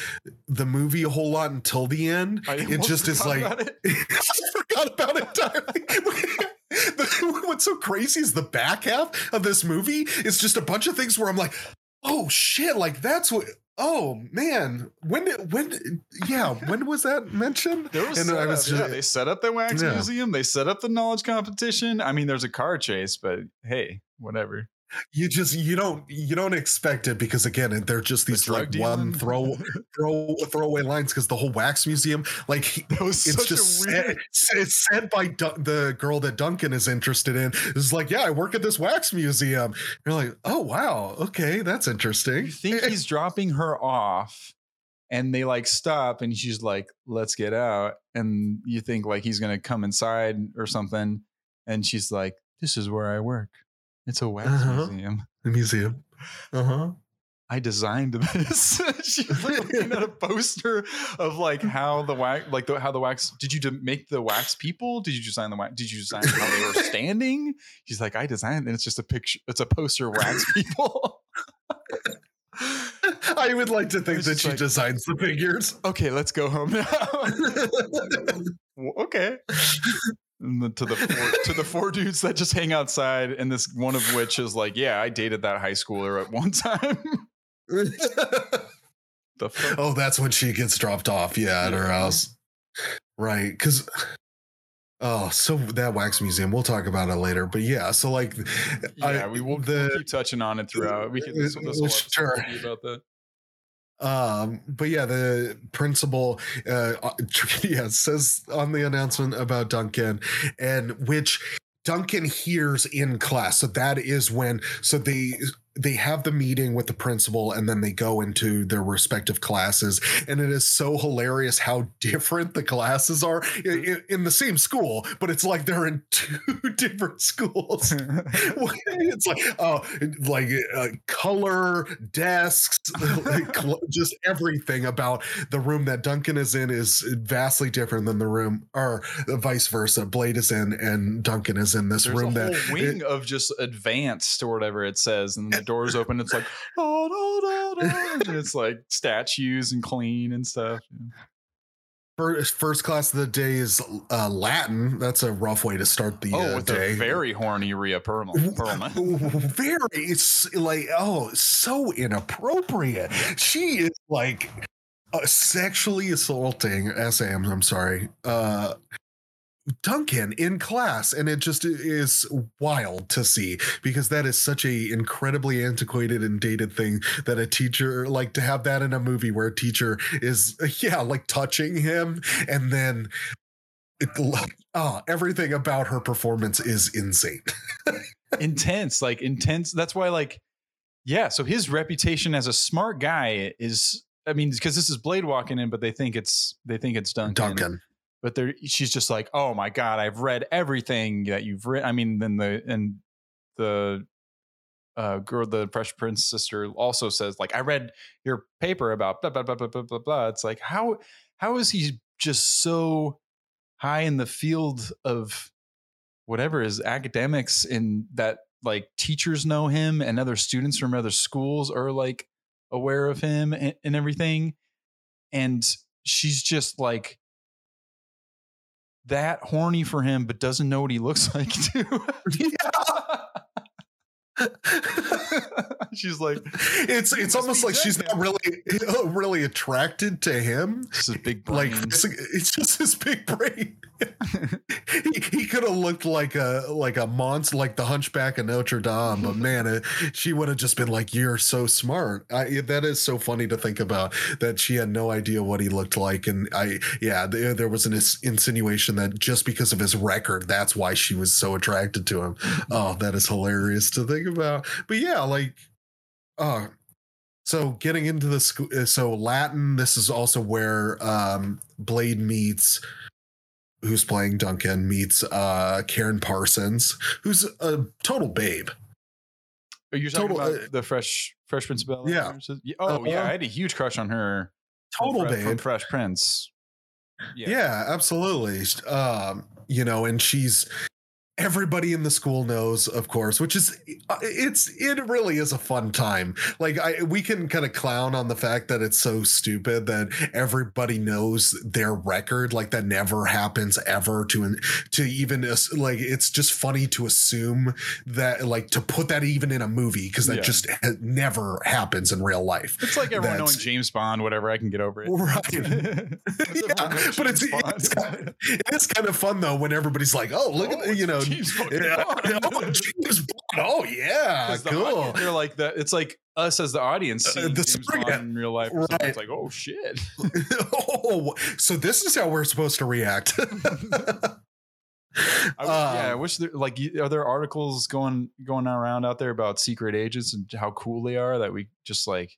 the movie a whole lot until the end. I It just is like. [LAUGHS] I forgot about it entirely. [LAUGHS] The- [LAUGHS] What's so crazy is the back half of this movie is just a bunch of things where I'm like, oh shit, like that's what. Oh man, when did when? Yeah, when was that mentioned? [LAUGHS] There was, And I was yeah, just- they set up the wax Yeah. museum. They set up the knowledge competition. I mean, there's a car chase, but hey, whatever. You just you don't you don't expect it because again they're just these drug like dealing? one throw throw throwaway lines because the whole wax museum like [LAUGHS] was it's just weird. said, it's said by Dun- the girl that Duncan is interested in. It's like, yeah, I work at this wax museum. You're like, oh wow, okay, that's interesting. You think he's dropping her off, and they like stop, and she's like, "Let's get out." And you think like he's gonna come inside or something, and she's like, "This is where I work. It's a wax Uh-huh. museum. the museum. Uh huh. I designed [LAUGHS] this." she's like looking at a [LAUGHS] poster of like how the wax, like the, how the wax. Did you de- make the wax people? Did you design the wax? Did you design how they were standing? She's like, I designed, it. and it's just a picture. It's a poster of wax people. [LAUGHS] I would like to think that she like- designs the figures. okay, let's go home now. Okay. To the four, to the four [LAUGHS] dudes that just hang outside, and this one of which is like, yeah, I dated that high schooler at one [LAUGHS] time. [LAUGHS] the fuck? oh, that's when she gets dropped off. Yeah, at her house. Right. Because, oh, so that wax museum, we'll talk about it later. But yeah, so like, yeah, I- we will the- we'll keep touching on it throughout. We can this, this whole Sure. about that. Um, but yeah, the principal, uh, [LAUGHS] yeah, says on the announcement about Duncan, and which Duncan hears in class. So that is when, so they they have the meeting with the principal, and then they go into their respective classes, and it is so hilarious how different the classes are in, in the same school, but it's like they're in [LAUGHS] two different schools. [LAUGHS] [LAUGHS] it's like oh like uh, color desks like, cl- just everything about the room that duncan is in is vastly different than the room or vice versa blade is in and duncan is in this There's room a whole that wing of just advanced or whatever it says, and the doors open. It's like, [LAUGHS] oh no, no, no. And it's like statues and clean and stuff. first, first class of the day is uh, latin that's a rough way to start the Oh, uh, with day the very horny Rhea Perlman. Perlman. [LAUGHS] very it's like oh so inappropriate she is like uh, sexually assaulting sam i'm sorry uh duncan in class and it just is wild to see because that is such a incredibly antiquated and dated thing that a teacher like to have that in a movie where a teacher is [LAUGHS] yeah like touching him and then it, oh, [LAUGHS] everything about her performance is insane. [LAUGHS] intense, like intense. That's why, like, yeah. So his reputation as a smart guy is, I mean, because this is Blade walking in, but they think it's they think it's Duncan. Duncan. But they're she's just like, oh my god, I've read everything that you've written. I mean, then the and the uh, girl, the Fresh Prince sister, also says like, I read your paper about blah blah blah blah blah blah blah. It's like how how is he just so high in the field of whatever is academics in that like teachers know him and other students from other schools are like aware of him and, and everything and she's just like that horny for him but doesn't know what he looks [LAUGHS] like too. [LAUGHS] She's like it's it's almost like she's not really [LAUGHS] really attracted to him. It's his big brain. like it's just his big brain [LAUGHS] he, he could have looked like a like a monster like the hunchback of notre dame but [LAUGHS] man it, she would have just been like you're so smart. I, that is so funny to think about that she had no idea what he looked like and i yeah there, there was an ins- insinuation that just because of his record that's why she was so attracted to him. Oh that is hilarious to think about. But yeah like uh so getting into the school so latin this is also where um blade meets who's playing duncan meets uh karyn parsons who's a total babe Are you talking total- about the fresh Fresh Prince of Bel Yeah. Air? So- Oh yeah, Uh-huh. I had a huge crush on her. total from babe Fresh Prince. yeah. absolutely um you know and she's everybody in the school knows of course which is uh, it's it really is a fun time like i we can kind of clown on the fact that it's so stupid that everybody knows their record like that never happens ever to to even like it's just funny to assume that like to put that even in a movie because that Yeah. just never happens in real life It's like everyone knowing James Bond, whatever. I can get over it. Right. [LAUGHS] [LAUGHS] Yeah, but it's, it's, kind of, it's kind of fun though when everybody's like, "Oh, look Oh, at you know, [LAUGHS] James [LAUGHS] fucking yeah, oh, [LAUGHS] James Bond. Oh yeah, 'Cause the cool." audience- They're like that. It's like us as the audience Uh, the James spring- Bond in real life. or something. right. It's like, oh shit. oh, so this is how we're supposed to react. I, wish- yeah, I Um, wish there like are there articles going going around out there about secret agents and how cool they are that we just like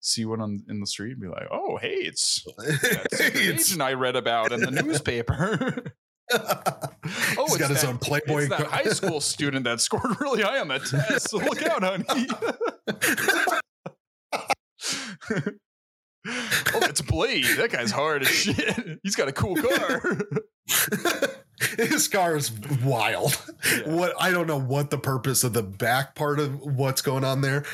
see one on in the street and be like, oh hey, it's that It's- agent I read about in the newspaper. [LAUGHS] Oh, He's got his own Playboy. It's that high [LAUGHS] school student that scored really high on that test. So [LAUGHS] look out, honey. Oh, that's Blade. That guy's hard as shit. He's got a cool car. [LAUGHS] His car is wild. Yeah. What I don't know what the purpose of the back part of what's going on there.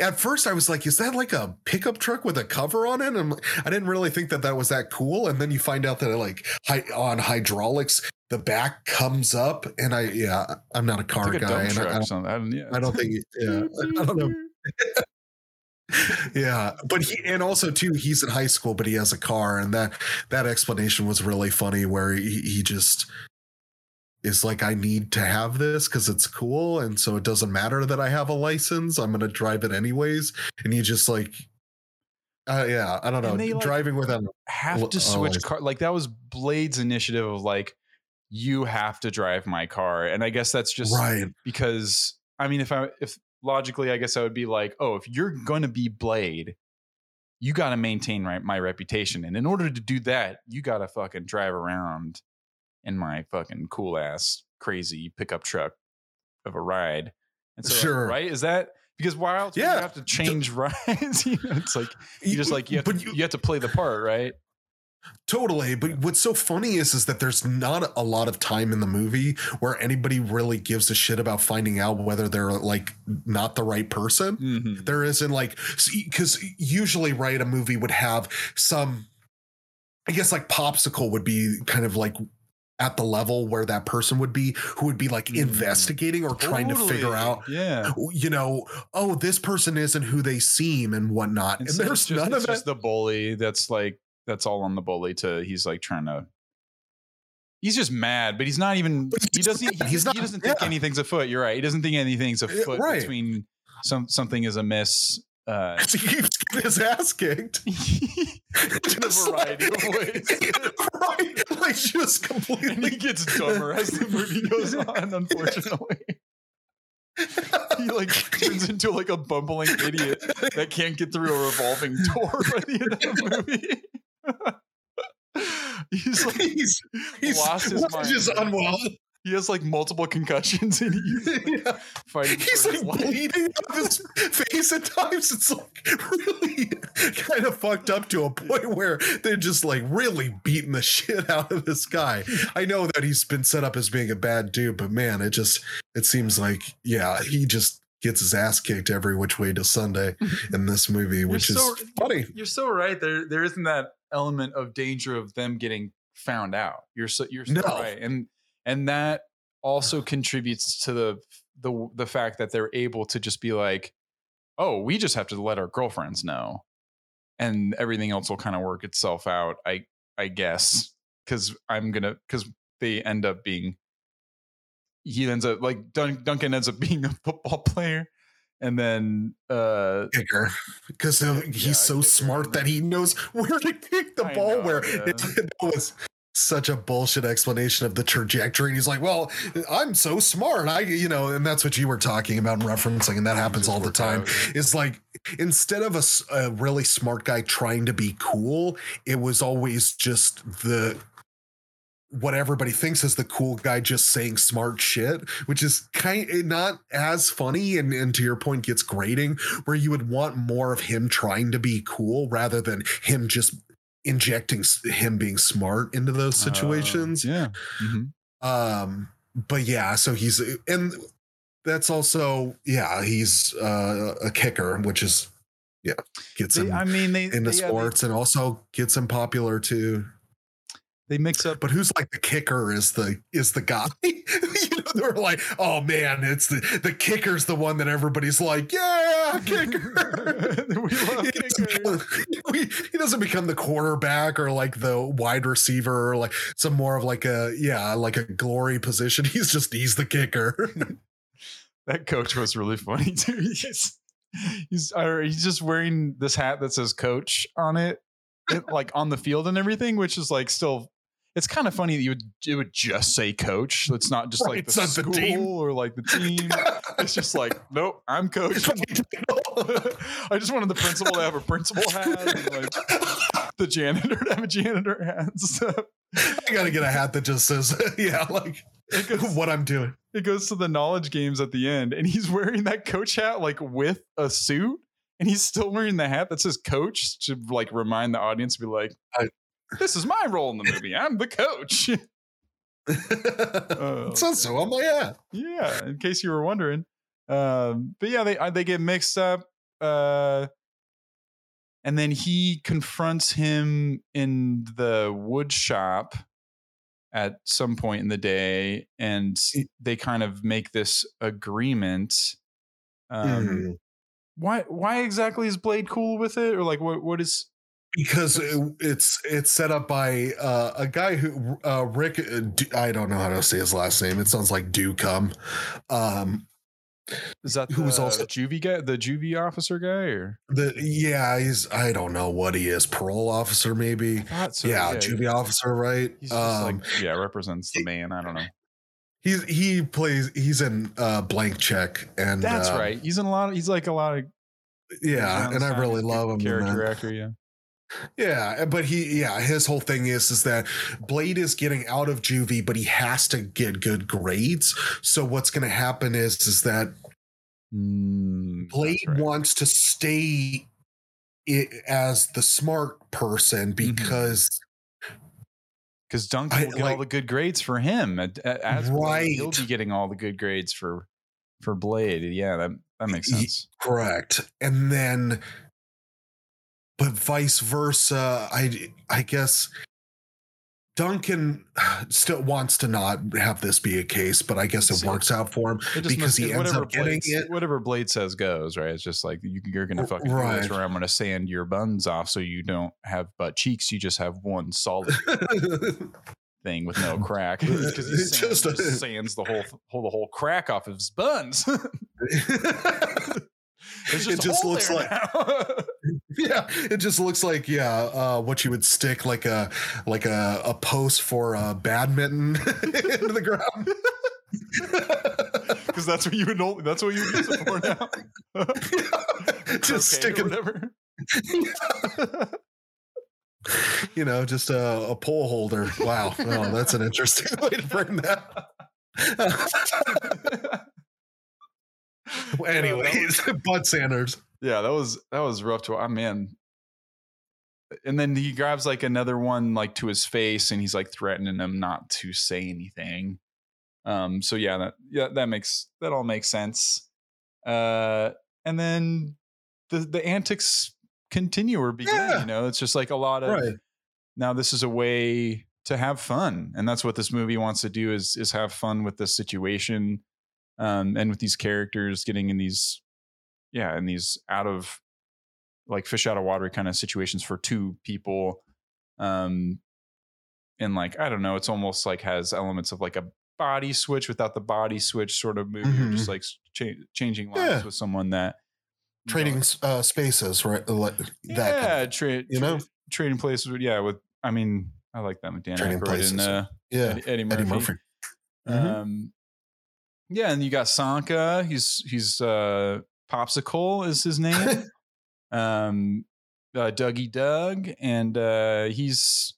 At first, I was like, "Is that like a pickup truck with a cover on it?" And like- I didn't really think that that was that cool. And then you find out that it, like hy- on hydraulics, the back comes up. And I, yeah, I'm not a car like guy, dump and I, I don't. I don't, yeah. I don't think, yeah, [LAUGHS] I don't know. [LAUGHS] yeah but he and also too he's in high school but he has a car and that that explanation was really funny where he, he just is like i need to have this because it's cool and so it doesn't matter that i have a license. I'm gonna drive it anyways. And he just like uh, yeah i don't know they, like, driving without have Well, to switch car. Like that was Blade's initiative of like, you have to drive my car, and I guess that's just right. because I mean, if I if logically, I guess I would be like, oh, if you're going to be Blade, you got to maintain my, my reputation, and in order to do that, you got to fucking drive around in my fucking cool ass crazy pickup truck of a ride. And so, Sure. right? Is that because why else Yeah. you have to change [LAUGHS] rides? you know, it's like you just like you have, but to, you have to play the part, right? Totally, but what's so funny is is that there's not a lot of time in the movie where anybody really gives a shit about finding out whether they're like not the right person. Mm-hmm. There isn't like because usually, right, a movie would have some, I guess, like popsicle would be kind of like at the level where that person would be, who would be like Mm. investigating or trying to figure out, yeah. you know, oh, this person isn't who they seem and whatnot. And Instead, there's just, none of that. just the bully that's like that's all on the bully to he's like trying to he's just mad but he's not even he doesn't he, He's he not- doesn't think yeah. anything's afoot you're right he doesn't think anything's Yeah, afoot right. between some something is amiss uh, he keeps getting his ass kicked. [LAUGHS] in a variety like- of ways. [LAUGHS] right? Like just and completely. he gets dumber as the movie goes [LAUGHS] on, unfortunately. He like turns into like a bumbling idiot that can't get through a revolving door by the end of the movie. [LAUGHS] he's like he's he's lost his mind. just unwell. he has like multiple concussions and [LAUGHS] he's like, Yeah. fighting He's like bleeding out of his [LAUGHS] face at times. It's like really kind of fucked up to a point where they're just like really beating the shit out of this guy. I know that he's been set up as being a bad dude, but man, it just it seems like yeah, he just gets his ass kicked every which way to Sunday in this movie, which so- is funny. You're so right. There there isn't that element of danger of them getting found out. You're so you're so No. right. And and that also [SIGHS] contributes to the the the fact that they're able to just be like, "Oh, we just have to let our girlfriends know." And everything else will kind of work itself out, I I guess, cuz I'm to cuz they end up being he ends up like Dun- Duncan ends up [LAUGHS] being a football player and then uh kicker because [LAUGHS] he's Yeah, so smart that he knows [LAUGHS] where to kick the I ball know, where [LAUGHS] yeah. it, that was such a bullshit explanation of the trajectory and he's like well i'm so smart i you know and that's what you were talking about and referencing and that happens all the time out. it's like instead of a, a really smart guy trying to be cool it was always just the what everybody thinks is the cool guy just saying smart shit, which is kind not as funny and, and to your point gets grating, where you would want more of him trying to be cool rather than him just injecting him being smart into those uh, situations. yeah. Mhm. Um, but yeah, so he's and that's also yeah, he's uh, a kicker, which is yeah, gets They, him I mean, they into yeah, they- sports and also gets him popular too. They mix up But who's like the kicker is the is the guy. [LAUGHS] you know, they're like, oh man, it's the the kicker's the one that everybody's like, yeah, [LAUGHS] kicker. we [LAUGHS] love he, doesn't become, he, doesn't become the quarterback or like the wide receiver or like some more of like a yeah like a glory position. He's just he's the kicker. That coach was really funny too. He's he's or he's just wearing this hat that says coach on it, it, like on the field and everything, which is like still. It's kind of funny that you would it would just say coach. It's not just like it's the not the school team. or like the team. It's just like [LAUGHS] nope, I'm coach. [LAUGHS] I just wanted the principal to have a principal hat, and like [LAUGHS] the janitor to have a janitor hat. I gotta get a hat that just says yeah like goes, what I'm doing. it goes to the knowledge games at the end, and he's wearing that coach hat like with a suit, and he's still wearing the hat that says coach to like remind the audience to be like, I- "This is my role in the movie. I'm the coach." it says [LAUGHS] so on my hat. yeah, in case you were wondering. Um, but yeah, they uh, they get mixed up. Uh, and then he confronts him in the wood shop at some point in the day, and they kind of make this agreement. Um, Mhm. Why why exactly is Blade cool with it, or like what what is? Because it- [LAUGHS] it's it's set up by uh, a guy who uh, Rick uh, I don't know how to say his last name. It sounds like Ducum. Um, Is that Who was also- juvie guy, the juvie officer guy, or the yeah, he's I don't know what he is. Parole officer maybe. So, yeah, he- juvie officer, right? Um, like yeah, represents the man. I don't know. he's he plays he's in uh, blank check and That's uh, right. He's in a lot. Of, he's like a lot of Yeah, and I really love him. Character actor, yeah. Yeah, but he yeah, his whole thing is is that Blade is getting out of juvie, but he has to get good grades. So what's going to happen is is that Mm, Blade right. wants to stay as the smart person Mm-hmm. because because Duncan I- will get all the good grades for him. As Blade, he'll be getting all the good grades for for Blade. Yeah, that that makes sense. correct, and then but vice versa. I I guess Duncan still wants to not have this be a case, but I guess it works out for him. Because must- he ends up getting Blade, it. whatever Blade says goes, right? It's just like you, you're gonna R- fucking do this, right. or I'm gonna sand your buns off so you don't have butt cheeks. You just have one solid [LAUGHS] thing with no crack [LAUGHS] [LAUGHS] because he sands, just just, sands the whole whole the whole crack off of his buns. There's it just looks like [LAUGHS] [LAUGHS] yeah, it just looks like yeah, uh, what you would stick like a like a, a post for a badminton [LAUGHS] into the ground. because that's what you would know. That's what you would use it for now. just or sticking, whatever. you know, just a, a pole holder. Wow, oh, that's an interesting way to frame that. [LAUGHS] Anyways, [LAUGHS] [LAUGHS] Bud Sanders. yeah, that was that was rough to. I man. And then he grabs like another one like to his face, and he's like threatening him not to say anything. Um. So yeah, that yeah that makes that all makes sense. Uh. And then the the antics continue or begin. Yeah. You know, it's just like a lot of Right. now this is a way to have fun and that's what this movie wants to do is is have fun with this situation um and with these characters getting in these yeah in these out of like fish out of water kind of situations for two people um and like i don't know it's almost like has elements of like a body switch without the body switch sort of movie or just like cha- changing lives Yeah. with someone that Trading don't- uh, spaces, right? Like that. yeah, kind of- tra- you know? tra- trading places. with- Yeah, with I mean, I like that with Dan Trading Aykroyd places. and uh, yeah. Eddie, Eddie Murphy. Eddie Murphy. Mhm. Um, yeah, and you got Sanka. He's he's uh, Popsicle is his name. [LAUGHS] um, uh, Dougie Doug, and uh, he's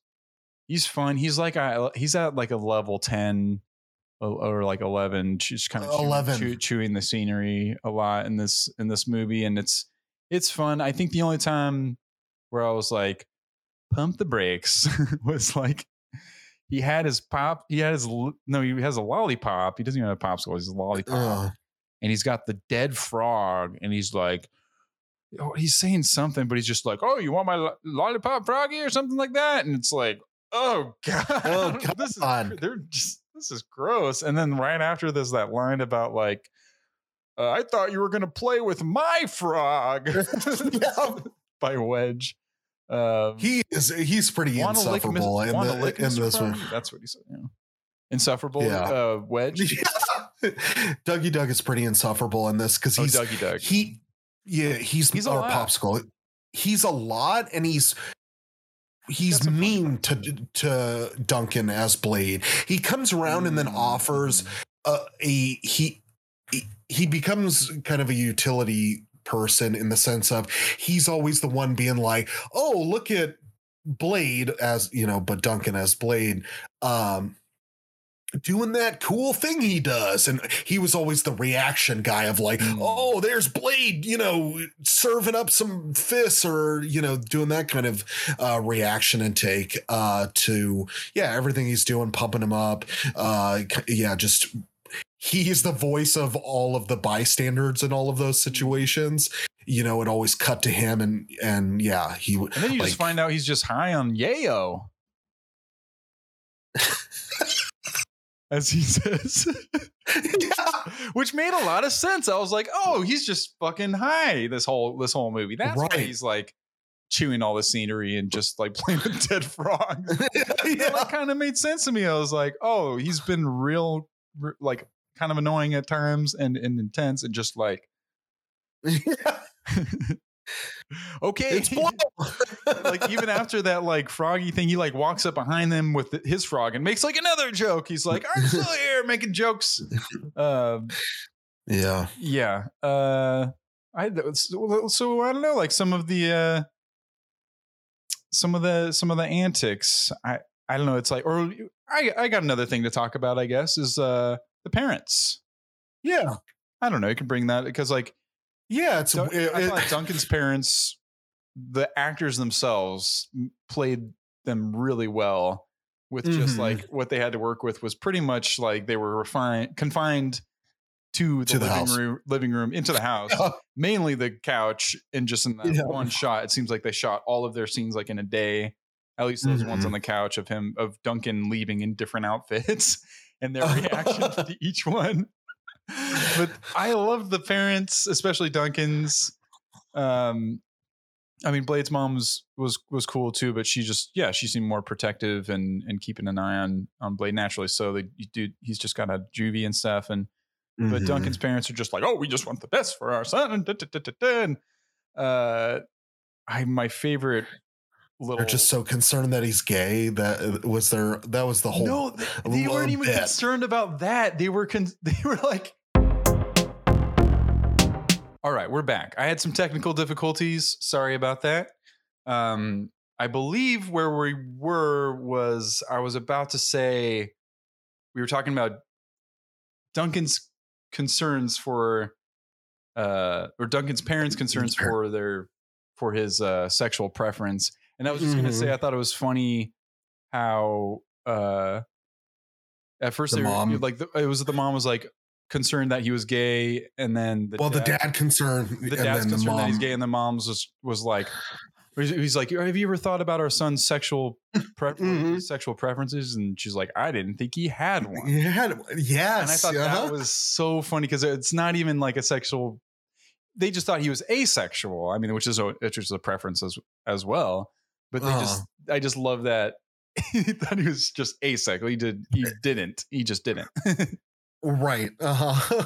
he's fun. He's like a, he's at like a level ten or, like eleven, just kind of chewing, 11. chew- chewing the scenery a lot in this in this movie, and it's it's fun. I think the only time where I was like, pump the brakes [LAUGHS] was like he had his pop. He had his no. He has a lollipop. He doesn't even have a popsicle. He's a lollipop, Uh, and he's got the dead frog, and he's like, oh, he's saying something, but he's just like, "Oh, you want my lo- lollipop, froggy, or something like that?" And it's like, "Oh [LAUGHS] God, Oh, this is they're just this is gross." And then right after there's that line about like. Uh, I thought you were gonna play with my frog [LAUGHS] [LAUGHS] by Wedge. Um, he is he's pretty lick insufferable in, the, lick in this one. That's what he said. Yeah. Insufferable Yeah. uh, [LAUGHS] Wedge. Yeah. Dougie Doug is pretty insufferable in this because Oh, he's Dougie Doug. he yeah he's, He's a lot. popsicle. He's a lot, and he's he's mean to to Duncan as Blade. He comes around and then offers a, he- he becomes kind of a utility person in the sense of he's always the one being like, "Oh, look at Blade as, you know, but Duncan as Blade um doing that cool thing he does and he was always the reaction guy of like Mm. oh there's blade you know serving up some fists or you know doing that kind of uh reaction and take uh to yeah everything he's doing pumping him up uh yeah just he's the voice of all of the bystanders in all of those mm. situations you know it always cut to him and and yeah he would And then you just find out he's just high on yayo. [LAUGHS] As he says, yeah, which made a lot of sense. I was like, "Oh, he's just fucking high this whole this whole movie." That's why he's like chewing all the scenery and just like playing with dead frogs. [LAUGHS] yeah. that kind of made sense to me. I was like, "Oh, he's been real, like, kind of annoying at times and, and intense, and just like, [LAUGHS] okay, [LAUGHS] like even after that like froggy thing he like walks up behind them with his frog and makes like another joke. He's like i'm still [LAUGHS] here? Making jokes. Um yeah. yeah uh i so, so i don't know like some of the uh some of the some of the antics i i don't know it's like or i i got another thing to talk about i guess is uh the parents yeah i don't know you can bring that because like yeah it's Dun- it- I thought Duncan's parents, the actors themselves, played them really well. With just Mhm. like what they had to work with was pretty much like they were refined, confined to the, To the living house. room, living room into the house, mainly the couch, and just in that Yeah. one shot, it seems like they shot all of their scenes like in a day. At least those ones Mhm. on the couch of him of Duncan leaving in different outfits and their reaction to [LAUGHS] each one. But I love the parents, especially Duncan's. Um, I mean, Blade's mom was, was was cool too, but she just yeah, she seemed more protective and and keeping an eye on on Blade naturally. So the dude, he's just got a juvie and stuff, and but Mhm. Duncan's parents are just like, "Oh, we just want the best for our son." And, da, da, da, da, da. and uh, I my favorite little. They're just so concerned that he's gay. That was their. That was the whole. no, they, they weren't even bit. concerned about that. They were con- [LAUGHS] they were like. All right, we're back. I had some technical difficulties. Sorry about that. Um, I believe where we were was I was about to say we were talking about Duncan's concerns for uh or Duncan's parents' concerns for their for his uh sexual preference. And I was just gonna say I thought it was funny how uh at first The they were, like the, it was the mom was like concerned that he was gay and then the well, the dad concerned, the and dad's then the concerned that he's gay, and the mom's was was like, he's- like, have you ever thought about our son's sexual pre- Mhm. sexual preferences? And she's like, I didn't think he had one. He Yeah, yes. and I thought uh-huh. that was so funny because it's not even like a sexual. They just thought he was asexual. I mean, which is a which is a preference as as well. But they just, I just love that [LAUGHS] he thought he was just asexual. He did, he didn't. He just didn't. [LAUGHS] right. Uh huh.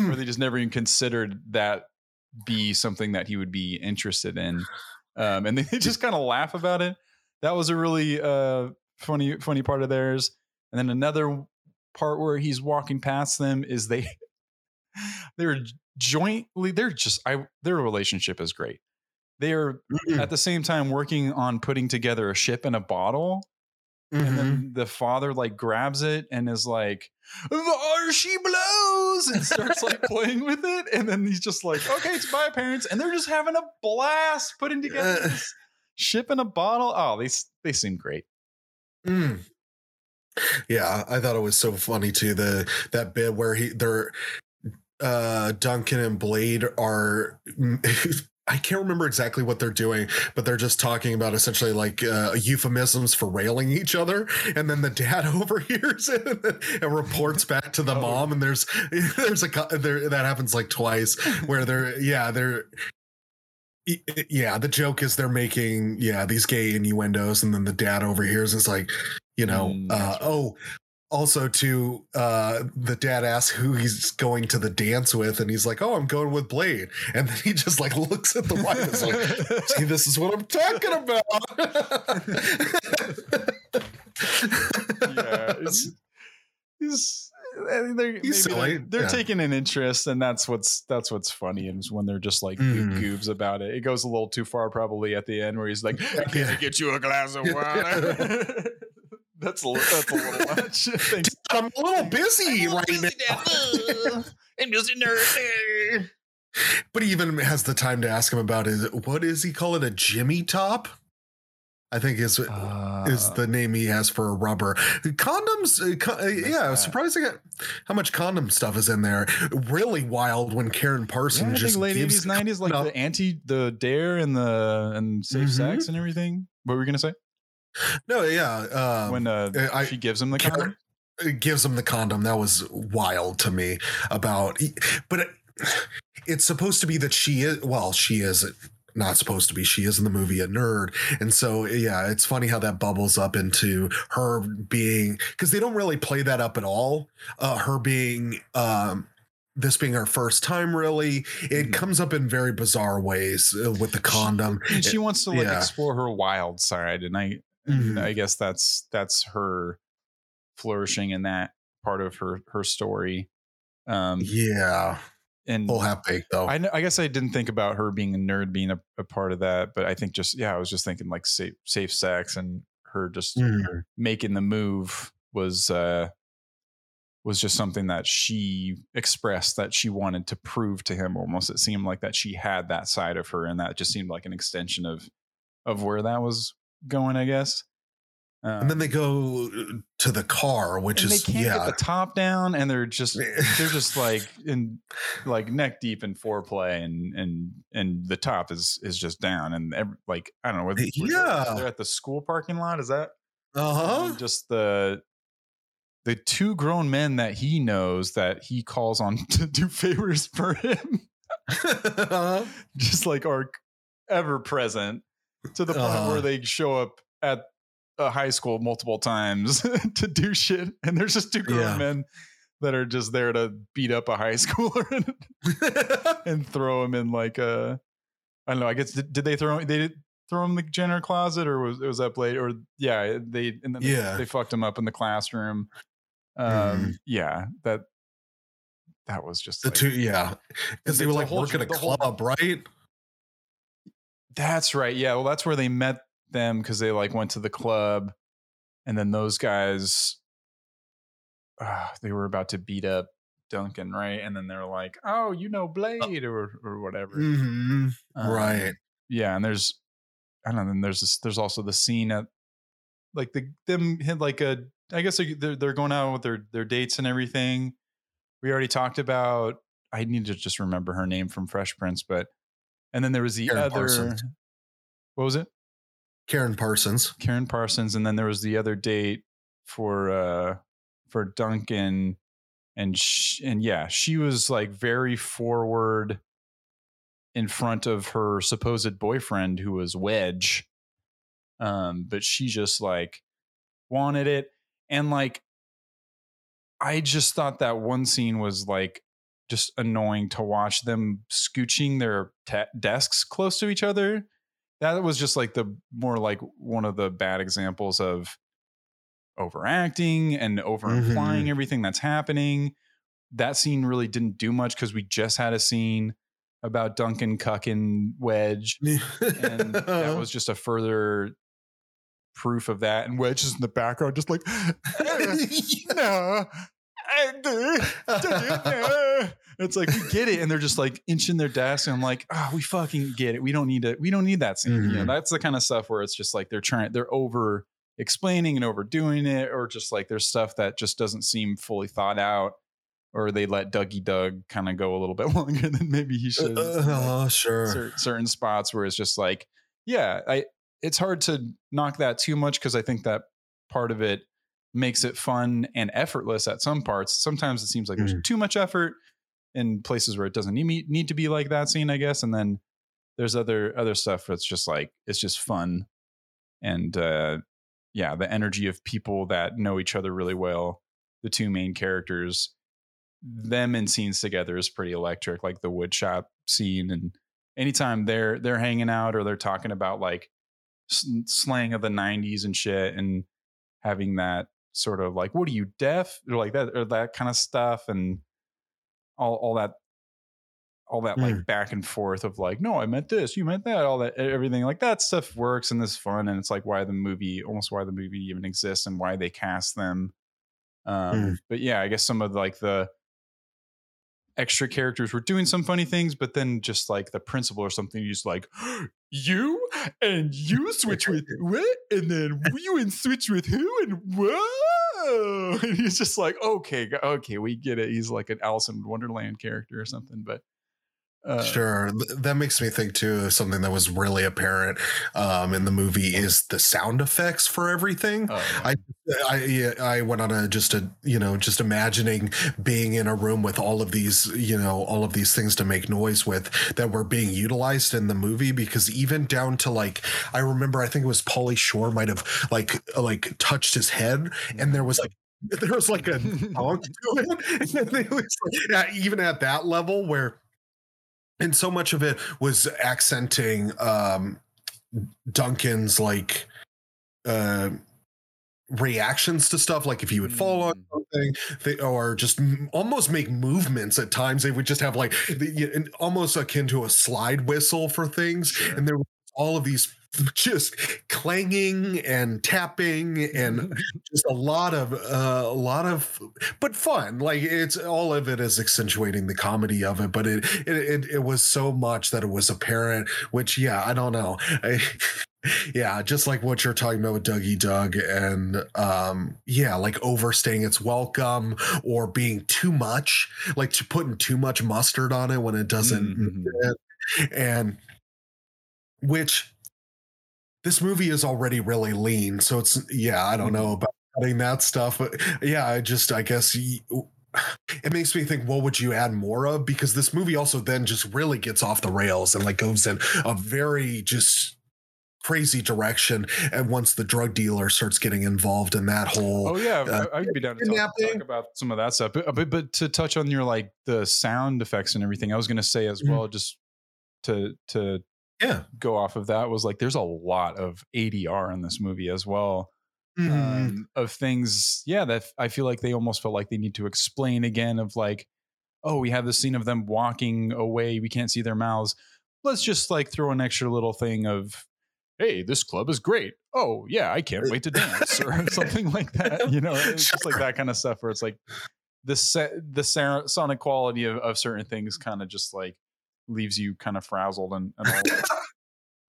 or they [LAUGHS] just never even considered that be something that he would be interested in um, and they just kind of laugh about it that was a really uh, funny funny part of theirs and then another part where he's walking past them is they they're jointly they're just i their relationship is great they are at the same time working on putting together a ship in a bottle and Mhm. then the father like grabs it and is like there she blows and starts like [LAUGHS] playing with it and then he's just like okay it's my parents and they're just having a blast putting together Uh. [LAUGHS] this ship in a bottle oh they they seem great Mm. Yeah, I thought it was so funny too. The that bit where he they're uh Duncan and Blade are [LAUGHS] I can't remember exactly what they're doing, but they're just talking about essentially like uh, euphemisms for railing each other, and then the dad [LAUGHS] overhears it and reports back to the Oh. mom. And there's [LAUGHS] there's a there that happens like twice where they're yeah they're yeah the joke is they're making yeah these gay innuendos, and then the dad overhears. It's like you know Mm, uh, right. oh also to uh the dad asks who he's going to the dance with and he's like oh i'm going with blade and then he just like [LAUGHS] looks at the wife and is like see this is what i'm talking about yeah [LAUGHS] it's, it's they're, He's maybe silly, they're, they're yeah. taking an interest and that's what's that's what's funny is when they're just like Mhm. goobs about it it goes a little too far probably at the end where he's like [LAUGHS] Yeah. I get you a glass of water that's a, that's a little [LAUGHS] much [LAUGHS] Thanks. i'm a little busy right now I'm just a nerd. but he even has the time to ask him about his what is he call it a jimmy top i think is is Uh, the name he has for a rubber condoms uh, co- uh, yeah that. surprising at how much condom stuff is in there really wild when karyn yeah, parson I just think late gives eighties, nineties, like no. the anti, the dare and the and safe Mhm. sex and everything. What were we gonna say? No yeah um, when uh, uh, I- she gives him the condom. gives him the condom that was wild to me about but it, it's supposed to be that she is well she is not supposed to be she is in the movie a nerd and so yeah it's funny how that bubbles up into her being because they don't really play that up at all uh her being um this being her first time really it Mhm. comes up in very bizarre ways uh, with the condom And she wants to like yeah. explore her wild side, and I, Mhm. I guess that's that's her flourishing in that part of her her story. Um, yeah and full half baked though I, I guess I didn't think about her being a nerd being a, a part of that, but I think just yeah, I was just thinking like safe safe sex and her just Mhm. making the move was uh was just something that she expressed that she wanted to prove to him almost it seemed like that she had that side of her and that just seemed like an extension of of where that was going i guess. Um, and then they go to the car which is they can't yeah. get the top down and they're just [LAUGHS] they're just like in like neck deep in foreplay and and and the top is is just down and ev like i don't know they're- Yeah. they're at the school parking lot is that? Uh-huh. Just the the two grown men that he knows that he calls on [LAUGHS] to do favors for him. [LAUGHS] Uh-huh. just like are ever present to the point Uh. where they show up at a high school multiple times [LAUGHS] to do shit and there's just two grown Yeah. men that are just there to beat up a high [LAUGHS] schooler and, [LAUGHS] and throw him in like a I don't know. I guess did, did they throw they did throw him in the janitor closet or was it was that blade or yeah they and then Yeah. they, they fucked him up in the classroom. Um, Mhm. yeah, that that was just the like- two, yeah, because they were like whole- working a whole- club, right? That's right. Yeah. Well, that's where they met them because they like went to the club, and then those guys, uh, they were about to beat up Duncan, right? And then they're like, "Oh, you know Blade or or whatever." hmm Um, right. Yeah, and there's, I don't know. And there's this, there's also the scene at, like the them hit like a. I guess they're they're- they're going out with their their dates and everything. We already talked about. I need to just remember her name from Fresh Prince, but and then there was the Karyn other. Parsons. What was it? Karyn Parsons. Karyn Parsons, and then there was the other date for uh for Duncan, and sh- and yeah, she was like very forward in front of her supposed boyfriend who was Wedge, um, but she just like wanted it, and like I just thought that one scene was like just annoying to watch them scooching their te- desks close to each other that was just like the more like one of the bad examples of overacting and over implying mm-hmm. everything that's happening. That scene really didn't do much because we just had a scene about Duncan cucking Wedge, and that [LAUGHS] was just a further proof of that. And Wedge is in the background, just like, [LAUGHS] no. Uh, [LAUGHS] it's like we get it, and they're just like inching their desk, and I'm like, oh, we fucking get it. We don't need to. We don't need that scene. You know, Mhm. that's the kind of stuff where it's just like they're trying, they're over explaining and overdoing it, or just like there's stuff that just doesn't seem fully thought out, or they let Dougie Doug kind of go a little [LAUGHS] bit longer than maybe he should. Oh, sure. Cer- certain spots where it's just like, yeah, I. It's hard to knock that too much because I think that part of it makes it fun and effortless at some parts. Sometimes it seems like there's too much effort in places where it doesn't need need to be like that scene, I guess. And then there's other other stuff that's just like it's just fun, and uh, yeah, the energy of people that know each other really well. The two main characters, them in scenes together is pretty electric. Like the woodshop scene, and anytime they're they're hanging out or they're talking about like slang of the '90s and shit, and having that sort of like, what are you deaf or like that or that kind of stuff, and all all that all that like back and forth of like, no, I meant this, you meant that, all that everything like that stuff works and is fun, and it's like why the movie almost why the movie even exists and why they cast them. Um, Mm. But yeah, I guess some of like the extra characters were doing some funny things, but then just like the principal or something, just like [GASPS] you and you switch with [LAUGHS] what, and then you and switch with who, and whoa, [LAUGHS] and he's just like, okay, okay, we get it. He's like an Alice in Wonderland character or something, but uh, Sure. That makes me think too of something that was really apparent um, in the movie is the sound effects for everything. oh, I I I went on a just a you know just imagining being in a room with all of these you know all of these things to make noise with that were being utilized in the movie because even down to like I remember I think it was Pauly Shore might have like like touched his head and there was like [LAUGHS] there was like a honk to it [LAUGHS] and it was like, yeah, even at that level where and so much of it was accenting um Duncan's like uh reactions to stuff like if he would fall on Mm. something they, or just m- almost make movements at times they would just have like the, and almost akin to a slide whistle for things Sure. and there were all of these [LAUGHS] just clanging and tapping and just a lot of uh, a lot of but fun like it's all of it is accentuating the comedy of it but it it, it, it was so much that it was apparent which yeah i don't know I, [LAUGHS] yeah just like what you're talking about with dougie doug and um yeah like overstaying its welcome or being too much like to putting too much mustard on it when it doesn't Mhm. and which this movie is already really lean so it's yeah i don't know about cutting that stuff but yeah i just i guess [SIGHS] it makes me think what would you add more of because this movie also then just really gets off the rails and like goes in a very just crazy direction and once the drug dealer starts getting involved in that whole Oh yeah, uh, I'd be down to talk, talk about some of that stuff. But, but but to touch on your like the sound effects and everything, I was gonna say as Mhm. well, just to to yeah go off of that was like there's a lot of ADR in this movie as well. Mhm. um, of things yeah that i feel like they almost felt like they need to explain again of like oh we have the scene of them walking away we can't see their mouths let's just like throw an extra little thing of hey this club is great oh yeah i can't wait to dance or [LAUGHS] something like that you know it's just like that kind of stuff where it's like the set the sonic quality of, of certain things kind of just like leaves you kind of frazzled and, and all [LAUGHS]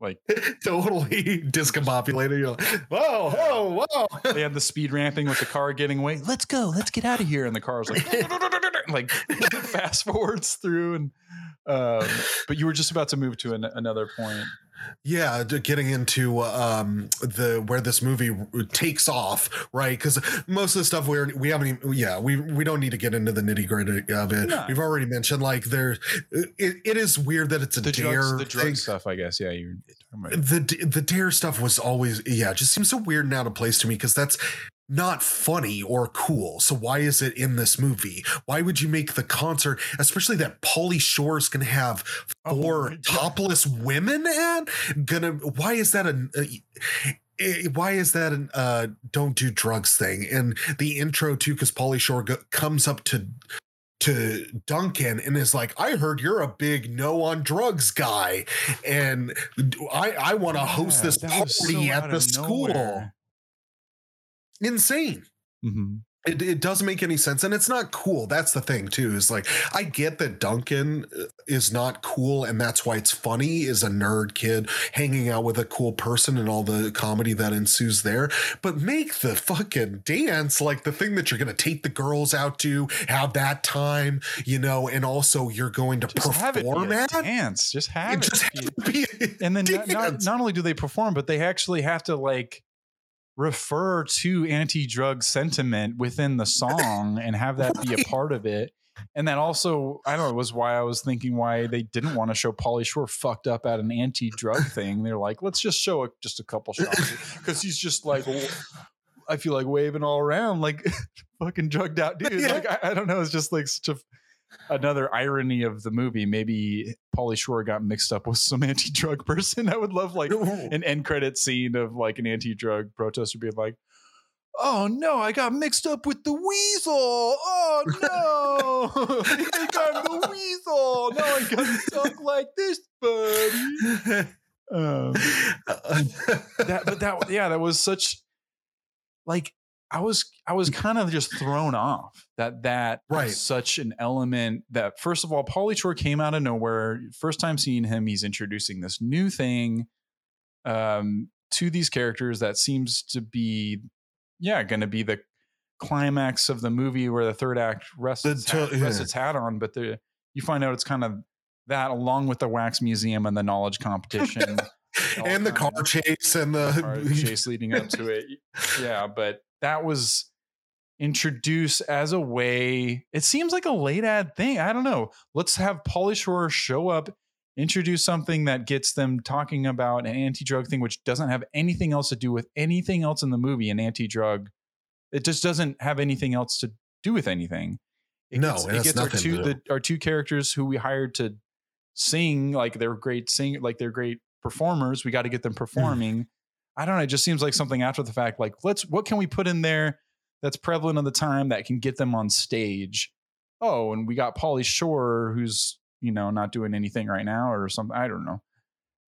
like totally discombobulated. You're like, whoa, whoa, whoa. they had the speed ramping with the car getting away. Let's go. Let's get out of here. And the car's like, [LAUGHS] [LAUGHS] like fast forwards through. And, um, but you were just about to move to an, another point. yeah getting into um the where this movie takes off right because most of the stuff we're we haven't even yeah we we don't need to get into the nitty gritty of it No. we've already mentioned like there it, it is weird that it's a The dare drugs, the drug thing. stuff, I guess. Yeah. You're talking about. the d- the dare stuff was always yeah it just seems so weird and out of place to me because that's not funny or cool so why is it in this movie why would you make the concert especially that Pauly Shore is gonna have Oh four God. topless women at gonna why is that a, a why is that an uh don't do drugs thing and the intro too because Pauly Shore go, comes up to to Duncan and is like, I heard you're a big no on drugs guy. And I, I want to host Yeah, this that was so party at the school. nowhere. Insane. Mhm. It, it doesn't make any sense. And it's not cool. That's the thing, too. Is like, I get that Duncan uh, is not cool. And that's why it's funny, is a nerd kid hanging out with a cool person and all the comedy that ensues there. But make the fucking dance like the thing that you're going to take the girls out to, have that time, you know, and also you're going to Just have it perform a at. dance. Just have It just have and then not, not only do they perform, but they actually have to like refer to anti-drug sentiment within the song and have that be a part of it. And that also, I don't know, was why I was thinking why they didn't want to show Pauly Shore fucked up at an anti-drug thing. They're like, let's just show a, just a couple shots [LAUGHS] because he's just like, I feel like waving all around like [LAUGHS] fucking drugged out dude. Yeah. Like I, I don't know, it's just like such a another irony of the movie. Maybe Pauly Shore got mixed up with some [LAUGHS] anti-drug person. I would love like an end credit scene of like an anti-drug protester being like, "Oh no, I got mixed up with the weasel. Oh no, [LAUGHS] I I'm the weasel. Now I got to talk like this, buddy." Um, [LAUGHS] that, but that, yeah, that was such like I was, I was kind of just thrown off that that Right. such an element that first of all, Pauly Shore came out of nowhere. First time seeing him, he's introducing this new thing um, to these characters that seems to be, yeah, going to be the climax of the movie where the third act rests, its, hat, rests yeah. its hat on. But the, you find out it's kind of that along with the wax museum and the knowledge competition [LAUGHS] and the car of- chase and car the [LAUGHS] chase leading up to it. Yeah, but that was introduced as a way. It seems like a late ad thing. I don't know. Let's have Pauly Shore show up, introduce something that gets them talking about an anti-drug thing, which doesn't have anything else to do with anything else in the movie. An anti-drug, it just doesn't have anything else to do with anything. It No, gets, it gets our two to the, our two characters who we hired to sing like they're great sing like they're great performers. We got to get them performing. I don't know. It just seems like something after the fact. Like, let's what can we put in there that's prevalent of the time that can get them on stage? Oh, and we got Pauly Shore, who's you know not doing anything right now or something. I don't know.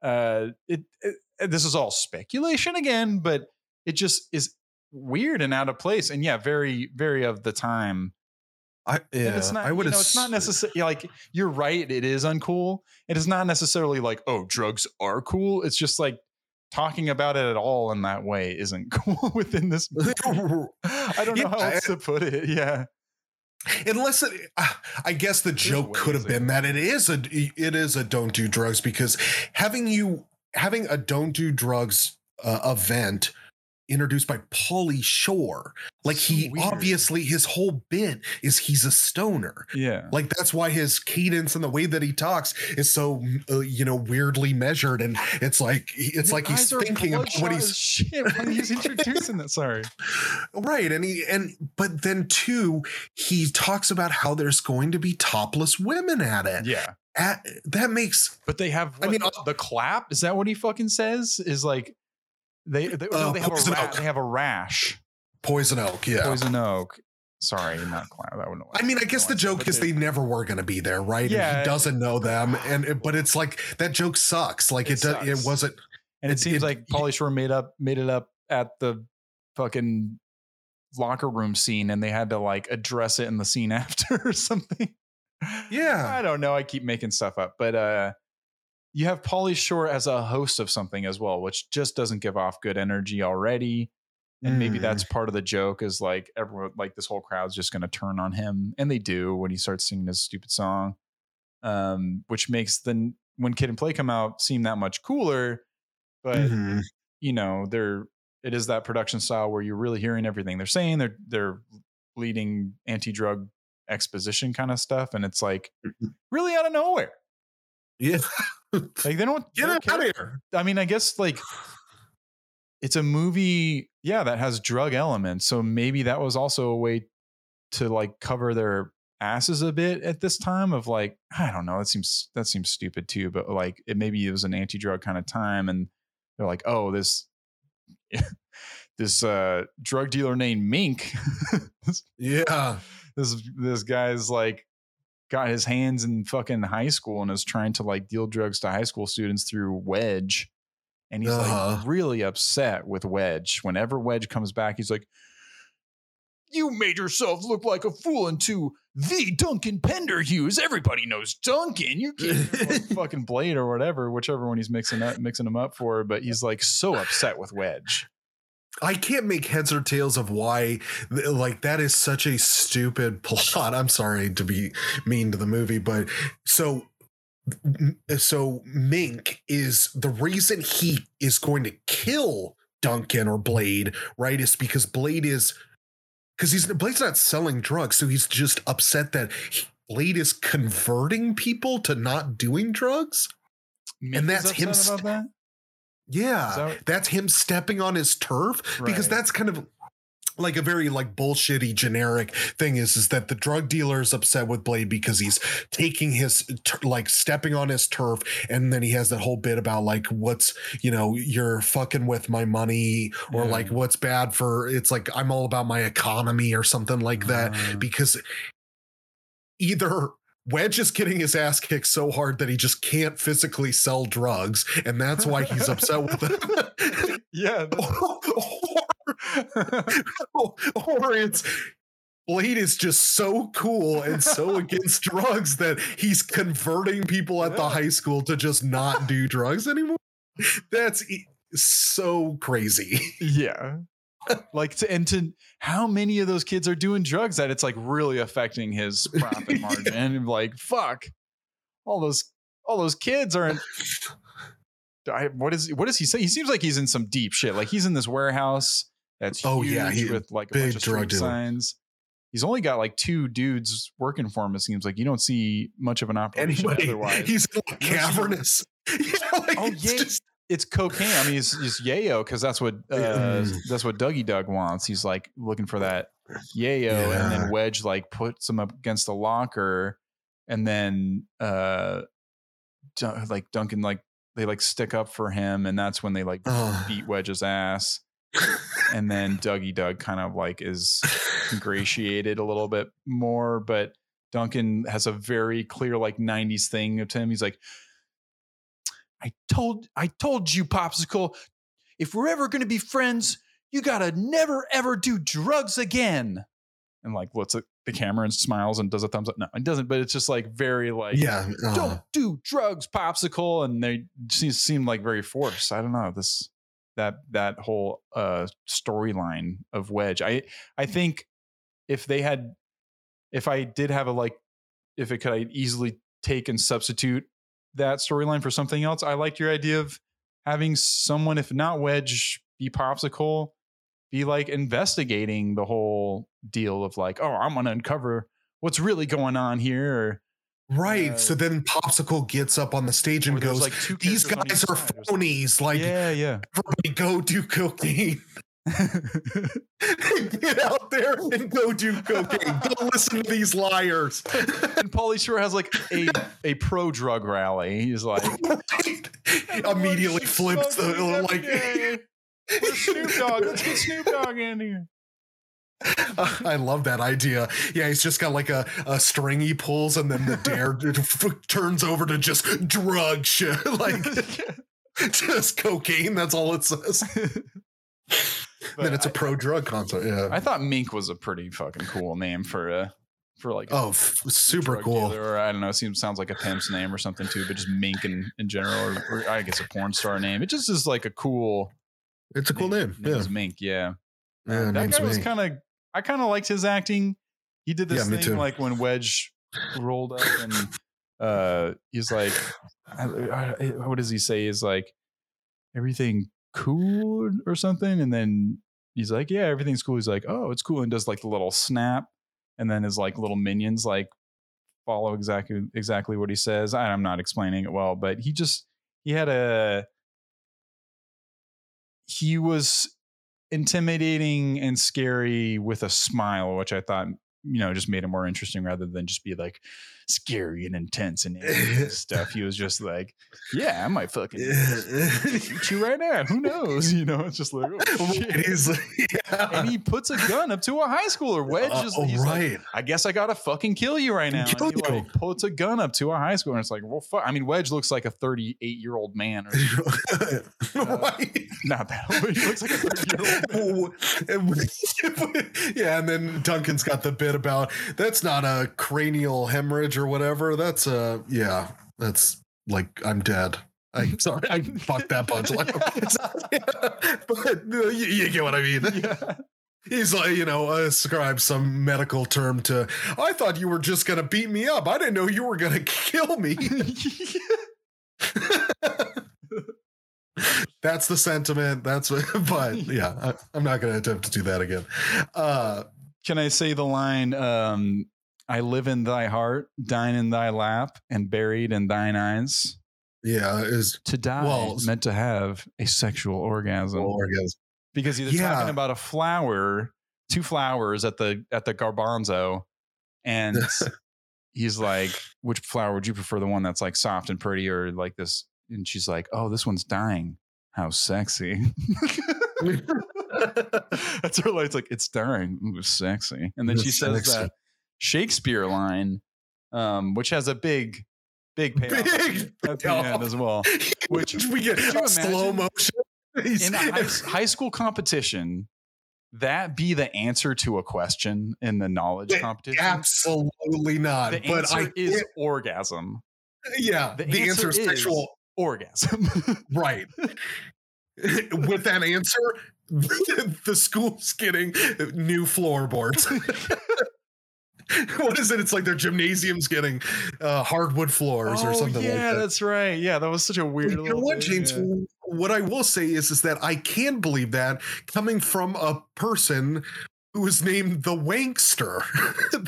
Uh, it, it this is all speculation again, but it just is weird and out of place. And yeah, very very of the time. I, And yeah, it's not. I would you know, it's not necessarily like you're right. It is uncool. It is not necessarily like oh, drugs are cool. It's just like talking about it at all in that way isn't [LAUGHS] cool within this. [LAUGHS] movie. I don't know how Yeah, else to put it. Yeah, unless it, uh, I guess the joke could have been that it is a it is a don't do drugs because having you having a don't do drugs uh, event introduced by Pauly Shore. Like So he weird. obviously his whole bit is he's a stoner. Yeah. Like that's why his cadence and the way that he talks is so uh, you know weirdly measured, and it's like it's like he's thinking about what he's shit when he's introducing that. Sorry. right, and he and but then too he talks about how there's going to be topless women at it. Yeah. At, that makes But they have I mean, the, the clap. Is that what he fucking says? Is like they they, no, Uh, they have a ra- they have a rash. poison oak. Yeah. Poison oak. Sorry, not. That wouldn't. I mean, I guess the joke is they never were going to be there, right? And Yeah. he doesn't know them, and it- but it's like that joke sucks. Like It it, does, it wasn't. and it, it- seems like Pauly Shore made up made it up at the fucking locker room scene, and they had to like address it in the scene [LAUGHS] after or something. Yeah. I don't know. I keep making stuff up, but uh, you have Pauly Shore as a host of something as well, which just doesn't give off good energy already. And maybe Mm. that's part of the joke is like everyone, like this whole crowd's just going to turn on him, and they do when he starts singing his stupid song, um, which makes the when Kid and Play come out seem that much cooler. But Mhm. you know, they're it is that production style where you're really hearing everything they're saying. They're they're leading anti-drug exposition kind of stuff, and it's like Mm-hmm. really out of nowhere. Yeah. Like they don't, they Get don't out of here. I mean, I guess like it's a movie, yeah, that has drug elements. So maybe that was also a way to like cover their asses a bit at this time of like, I don't know, that seems that seems stupid too, but like it maybe it was an anti-drug kind of time and they're like, oh, this [LAUGHS] this uh drug dealer named Mink [LAUGHS] Yeah. this this guy's like got his hands in fucking high school and is trying to like deal drugs to high school students through Wedge. And he's Uh-huh. like really upset with Wedge. Whenever Wedge comes back, he's like, You made yourself look like a fool into the Duncan Pinderhughes. Everybody knows Duncan. You can't [LAUGHS] fucking Blade or whatever, whichever one he's mixing up mixing him up for. But he's like so upset with Wedge. I can't make heads or tails of why, like, that is such a stupid [LAUGHS] plot. I'm sorry to be mean to the movie, but so. So Mink is the reason he is going to kill Duncan or Blade, right? Is because Blade is because he's Blade's not selling drugs, so he's just upset that he, Blade is converting people to not doing drugs. Mink is that's him that? Yeah, that's him stepping on his turf? Because that's kind of like a very like bullshitty generic thing is is that the drug dealer is upset with Blade because he's taking his like stepping on his turf and then he has that whole bit about like what's you know you're fucking with my money or Yeah. like what's bad for it's like I'm all about my economy or something like that Uh, because either Wedge is getting his ass kicked so hard that he just can't physically sell drugs, and that's why he's upset with it. [LAUGHS] yeah. or, or it's Blade is just so cool and so [LAUGHS] against drugs that he's converting people at the high school to just not do drugs anymore. That's e- so crazy. [LAUGHS] Yeah. [LAUGHS] like to, and to how many of those kids are doing drugs that it's like really affecting his [LAUGHS] profit margin? And like fuck. All those all those kids are in [LAUGHS] I, what is what does he say? He seems like he's in some deep shit. Like he's in this warehouse that's Oh, yeah, he- with like a big bunch of drug signs. He's only got like two dudes working for him it seems like. You don't see much of an operation otherwise. He's like You cavernous. Yeah, like Oh, yeah. just- it's cocaine. I mean, it's just yayo because that's what uh, Mm. that's what Dougie Doug wants. He's like looking for that yayo, and then Wedge like puts him up against the locker, and then uh, Dun- like Duncan like they like stick up for him, and that's when they like beat Wedge's ass, and then Dougie Doug kind of like is ingratiated a little bit more, but Duncan has a very clear like 90s thing to him. He's like, I told I told you, Popsicle, if we're ever gonna be friends, you gotta never ever do drugs again. And like looks at the camera and smiles and does a thumbs up. No, it doesn't, but it's just like very like yeah. uh, don't do drugs, popsicle, and they seem, seem like very forced. I don't know this that that whole uh storyline of Wedge. I I think if they had, if I did have a like, if it could I easily take and substitute that storyline for something else. I liked your idea of having someone, if not Wedge, be popsicle. be like investigating the whole deal of like, oh, I'm gonna uncover what's really going on here. Right. Uh, so then Popsicle gets up on the stage and goes, like These guys are side or something. phonies. Like, yeah, yeah. everybody go do cocaine. [LAUGHS] Get out there and go do cocaine. Don't listen to these liars. and Pauly Shore has like a a pro drug rally. He's like [LAUGHS] Immediately flips the like. Where's Snoop Dogg? Let's get Snoop Dogg in here. [LAUGHS] I love that idea. Yeah, he's just got like a, a string he pulls, and then the dare turns over to just drug shit, like just cocaine. That's all it says. Then it's a pro drug concert. Yeah. I thought Mink was a pretty fucking cool name for a for like oh, f- super cool. dealer, or I don't know. It seems sounds like a pimp's name or something too, but just Mink in, in general, or, or I guess a porn star name. It just is like a cool. It's a cool name. Yeah. Mink. Yeah, Yeah, that guy was kind of. I kind of liked his acting. He did this Yeah, thing like when Wedge rolled up and uh he's like, I- I- what does he say? He's like, everything cool or something, and then he's like, yeah, everything's cool. He's like, oh, it's cool, and does like the little snap, and then his like little minions like follow exactly exactly what he says. I, I'm not explaining it well, but he just he had a he was intimidating and scary with a smile, which I thought you know just made him more interesting rather than just be like scary and intense and [LAUGHS] stuff. He was just like, yeah, I might fucking shoot you [LAUGHS] right now. Who knows? [LAUGHS] You know, it's just like, oh, shit. Right, he's like, yeah. and he puts a gun up to a high schooler. Wedge Uh, is oh, he's like, right. I guess I gotta fucking kill you right now. Kill and he you. like puts a gun up to a high schooler, and it's like, well, fuck. I mean, Wedge looks like a 38 year old man, or right. not that old, but he looks like a 30 year old man. yeah, and then Duncan's got the bit about that's not a cranial hemorrhage or whatever. That's a yeah, that's like I'm dead. I'm [LAUGHS] sorry, I fucked that punchline. [LAUGHS] [LAUGHS] but uh, you, you get what I mean. Yeah. He's like, you know, ascribe some medical term to. I thought you were just gonna beat me up. I didn't know you were gonna kill me. That's the sentiment. That's what, but yeah, I, I'm not going to attempt to do that again. Uh, Can I say the line, um, I live in thy heart, dine in thy lap, and buried in thine eyes? yeah, is To die Well, meant to have a sexual orgasm. orgasm. because he's Yeah. talking about a flower, two flowers at the at the garbanzo, and [LAUGHS] he's like, "Which flower would you prefer? The one that's like soft and pretty, or like this?" And she's like, "Oh, this one's dying. How sexy!" [LAUGHS] [LAUGHS] that's her line. It's like it's dying. Ooh, sexy. And then she says sexy. that Shakespeare line, um, which has a big, big [LAUGHS] payoff Big at the end as well. [LAUGHS] Which- [LAUGHS] we get slow motion. In a high, high school competition, that be the answer to a question in the knowledge competition? Absolutely not. The but answer I is can't- orgasm. yeah. the The, answer answer, is is- sexual. Orgasm. Right. With that answer, the school's getting new floorboards. [LAUGHS] what is it? It's like their gymnasium's getting uh, hardwood floors or something Oh, yeah, like that. that's right. Yeah, that was such a weird. you know what, thing, James? yeah. What I will say is, is that I can believe that coming from a person who is named the Wankster.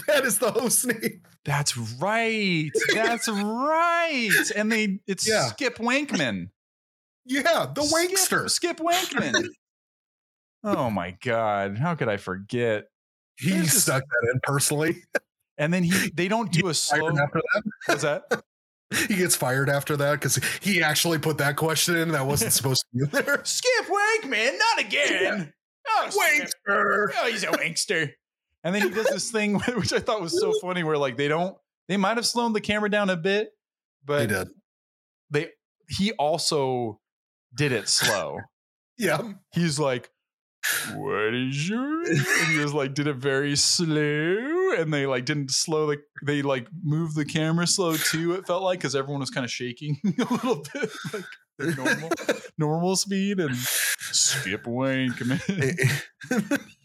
[LAUGHS] that is the host name. That's right. That's right. And they it's Yeah. Skip Wankman. Yeah, the Wankster. Skip, Skip Wankman. [LAUGHS] oh my god, how could I forget? He just- stuck that in personally. [LAUGHS] And then he they don't [LAUGHS] do a slow. After that. [LAUGHS] What's that? He gets fired after that because he actually put that question in that wasn't supposed to be there. Skip Wankman, not again. Oh, Skip. Wankster. Oh, he's a wankster. And then he does this thing which I thought was so funny, where like they don't, they might have slowed the camera down a bit, but He did. they he also did it slow. Yeah. He's like, "What is your?" And he was like, did it very slow, and they like didn't slow the they like moved the camera slow too. It felt like because everyone was kind of shaking [LAUGHS] a little bit, like their normal [LAUGHS] normal speed, and Skip Wankman.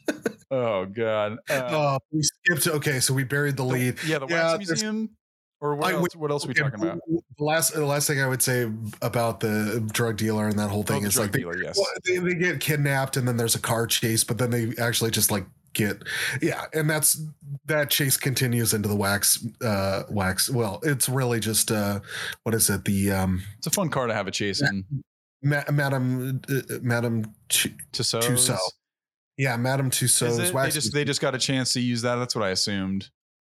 [LAUGHS] oh god. Uh, Uh, we skipped. Okay, so we buried the lead. Yeah, the Yeah, Wax Museum Or what I- else? What else are we talking about? The last, the last thing I would say about the drug dealer and that whole Oh, thing the is like they, dealer, yes. well, they, they get kidnapped and then there's a car chase, but then they actually just like get yeah, and that's that chase continues into the wax uh wax. Well, it's really just uh what is it? The um It's a fun car to have a chase in. Ma- Madam uh, Madam Ch- Tussauds. Tussauds. yeah, Madam Tussauds? They just they just got a chance to use that. That's what I assumed.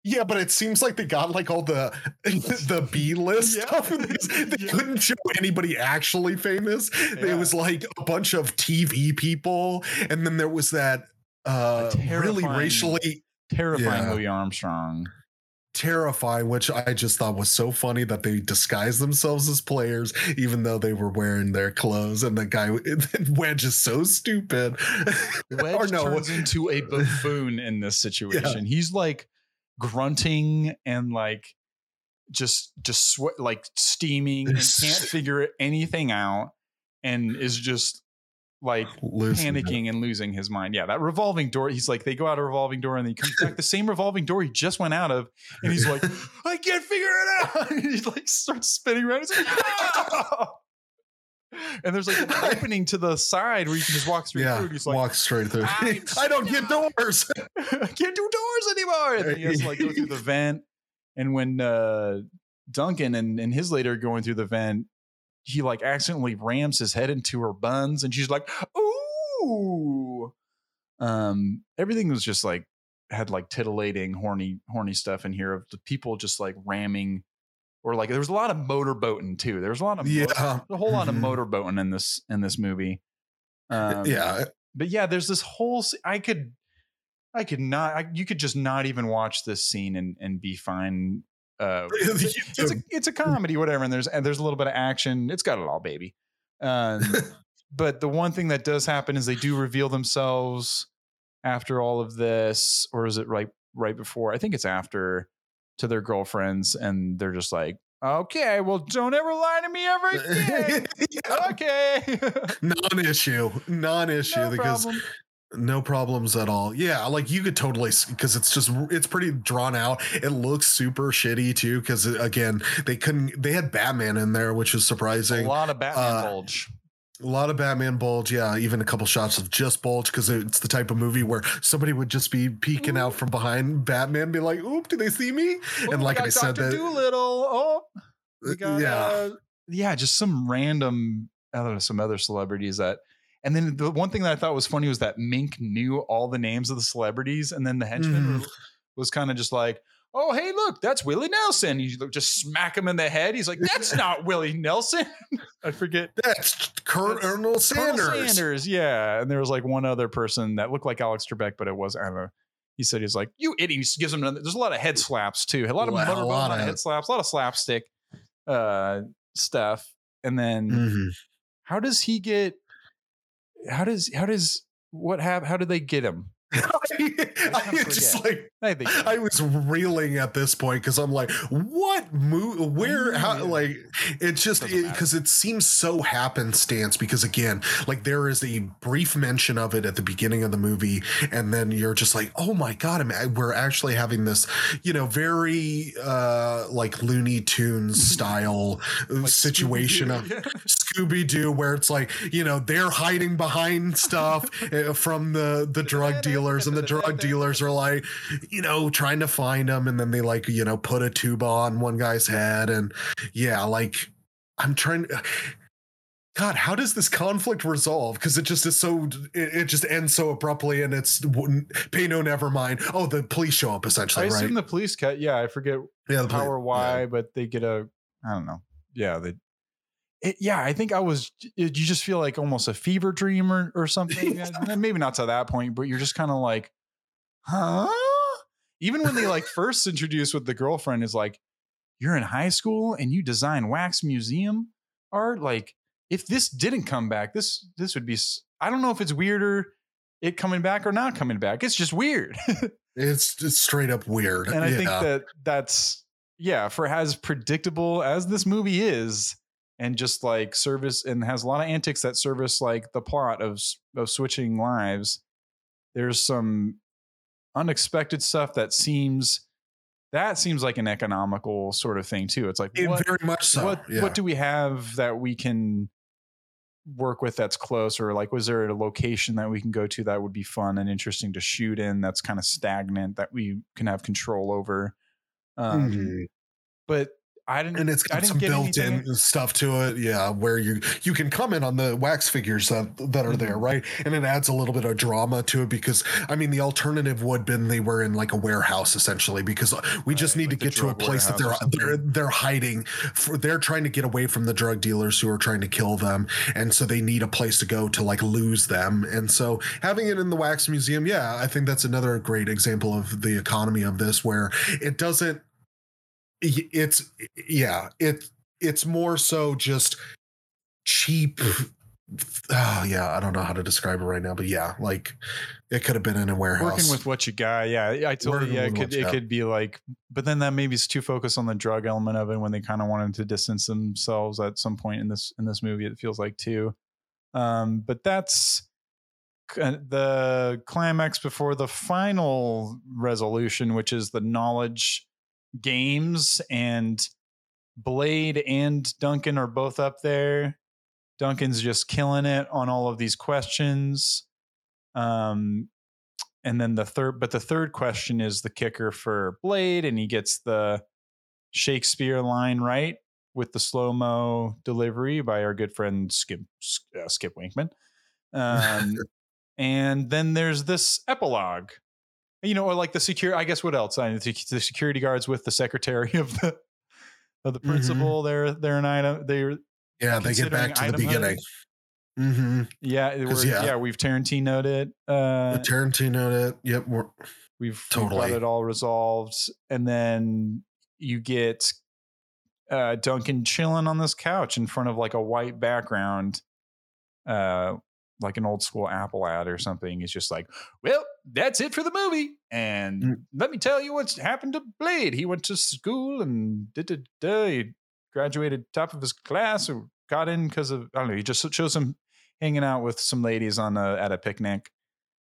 Yeah, but it seems like they got like all the [LAUGHS] the B list Yeah. stuff. [LAUGHS] They Yeah. couldn't show anybody actually famous. Yeah. It was like a bunch of TV people, and then there was that uh really racially Terrifying Yeah. Louis Armstrong. terrifying, which I just thought was so funny that they disguised themselves as players, even though they were wearing their clothes. And the guy [LAUGHS] Wedge is so stupid. Wedge no, turns into a buffoon in this situation. He's like grunting and like just just sweat like steaming and can't figure anything out and is just like losing it. panicking and losing his mind. Yeah, that revolving door. He's like, they go out a revolving door and then he comes back the same revolving door he just went out of, and he's like, [LAUGHS] I can't figure it out. [LAUGHS] And he like starts spinning around. He's like, [LAUGHS] "Ah!" And there's like an [LAUGHS] opening to the side where you can just walk straight yeah, through. He's like, walk straight through. "I'm [LAUGHS] I don't get doors. [LAUGHS] I can't do doors anymore. And then he has to like go through the vent. And when uh, Duncan and, and his lady are going through the vent, he like accidentally rams his head into her buns, and she's like, "Ooh!" Um, everything was just like had like titillating, horny, horny stuff in here of the people just like ramming, or like there was a lot of motorboating too. There was a lot of yeah, a whole lot of Mhm. motorboating in this in this movie. Um, yeah. but yeah, there's this whole. I could, I could not. I, you could just not even watch this scene and and be fine. Uh, [LAUGHS] it's, it's a it's a [LAUGHS] comedy, whatever. And there's and there's a little bit of action. It's got it all, baby. Um, [LAUGHS] but the one thing that does happen is they do reveal themselves after all of this, or is it right right before? I think it's after to their girlfriends, and they're just like, "Okay, well, don't ever lie to me ever again." [LAUGHS] Yeah. okay, [LAUGHS] non-issue non-issue no because problem. no problems at all yeah like you could totally because it's just it's pretty drawn out it looks super shitty too because again they couldn't they had batman in there which is surprising. a lot of Batman uh, bulge. A lot of batman bulge yeah even a couple shots of just bulge because it's the type of movie where somebody would just be peeking out from behind batman be like oop do they see me and like i said Dr. that Doolittle. Oh, we got, yeah uh, yeah, just some random, I don't know, some other celebrities that. And then the one thing that I thought was funny was that Mink knew all the names of the celebrities, and then the henchman was, was kind of just like, "Oh, hey, look, that's Willie Nelson." You just smack him in the head. He's like, "That's [LAUGHS] not Willie Nelson." I forget. that's colonel That's Colonel sanders Sanders, yeah. And there was like one other person that looked like Alex Trebek, but it was I don't know. He said he's like, "You idiot!" He just gives him. Another, there's a lot of head slaps too. A lot of Wow, a a lot lot of of- head slaps, a lot of slapstick uh, stuff. And then Mhm. how does he get? How does how does what have? How did they get him? [LAUGHS] I, kinda just like I think I was reeling at this point because I'm like, what move? Where? How? Like, it's just because it, seems so happenstance. Because again, like there is a brief mention of it at the beginning of the movie, and then you're just like, oh my god, I'm, we're actually having this, you know, very uh like Looney Tunes [LAUGHS] style uh, like situation of Scooby-Doo. [LAUGHS] Scooby Doo, where it's like you know they're hiding behind stuff uh, [LAUGHS] from the the drug dealers, and the drug dealers are like, you know, trying to find them, and then they like you know put a tuba on one guy's head, and yeah, like I'm trying. [SIGHS] God, how does this conflict resolve? Because it just is so, it, it just ends so abruptly, and it's pay no never mind. Oh, the police show up I essentially, right? assume the police cut. Yeah, I forget yeah, the how or why, but they get a I don't know. Yeah, they. It, yeah, I think I was. You just feel like almost a fever dream or, or something. [LAUGHS] Maybe not to that point, but you're just kind of like, huh? Even when they like first introduce with the girlfriend is like, you're in high school and you design wax museum art. Like, if this didn't come back, this this would be. I don't know if it's weirder it coming back or not coming back. It's just weird. [LAUGHS] It's just straight up weird. and I think that that's yeah for as predictable as this movie is and just like service and has a lot of antics that service like the plot of of switching lives there's some unexpected stuff that seems that seems like an economical sort of thing too. It's like It what very much so. what yeah. what do we have that we can work with that's close or like was there a location that we can go to that would be fun and interesting to shoot in that's kind of stagnant that we can have control over um, Mhm. but i didn't and it's got some built-in stuff to it yeah where you you can comment on the wax figures that, that are there Mhm. right? And it adds a little bit of drama to it because i mean the alternative would have been they were in like a warehouse essentially because we just Right, need like to get to a place that they're they're they're hiding for they're trying to get away from the drug dealers who are trying to kill them and so they need a place to go to like lose them. And so having it in the wax museum yeah i think that's another great example of the economy of this where it doesn't it's yeah it it's more so just cheap oh yeah i don't know how to describe it right now but yeah like it could have been in a warehouse working with what you got yeah i totally Working yeah it could it got. could be like but then that maybe is too focused on the drug element of it when they kind of wanted to distance themselves at some point in this in this movie it feels like too um but that's the climax before the final resolution which is the knowledge games and blade and duncan are both up there. Duncan's just killing it on all of these questions. Um and then the third but the third question is the kicker for blade and he gets the shakespeare line right with the slow-mo delivery by our good friend skip uh, skip winkman um [LAUGHS] and then there's this epilogue you know or like the secure i guess what else I, the, the security guards with the secretary of the of the Mhm. principal they're they're an item they're yeah they get back to the beginning mm-hmm. yeah we're, yeah. yeah we've tarantinoed it uh tarantino it yep we're, We've, we've Totally. got it all resolved, and then you get uh, Duncan chilling on this couch in front of like a white background, uh, like an old school Apple ad or something. He's just like, "Well, that's it for the movie." And Mm. let me tell you what's happened to Blade. He went to school and did did he graduated top of his class or got in because of I don't know. He just shows him hanging out with some ladies on a at a picnic.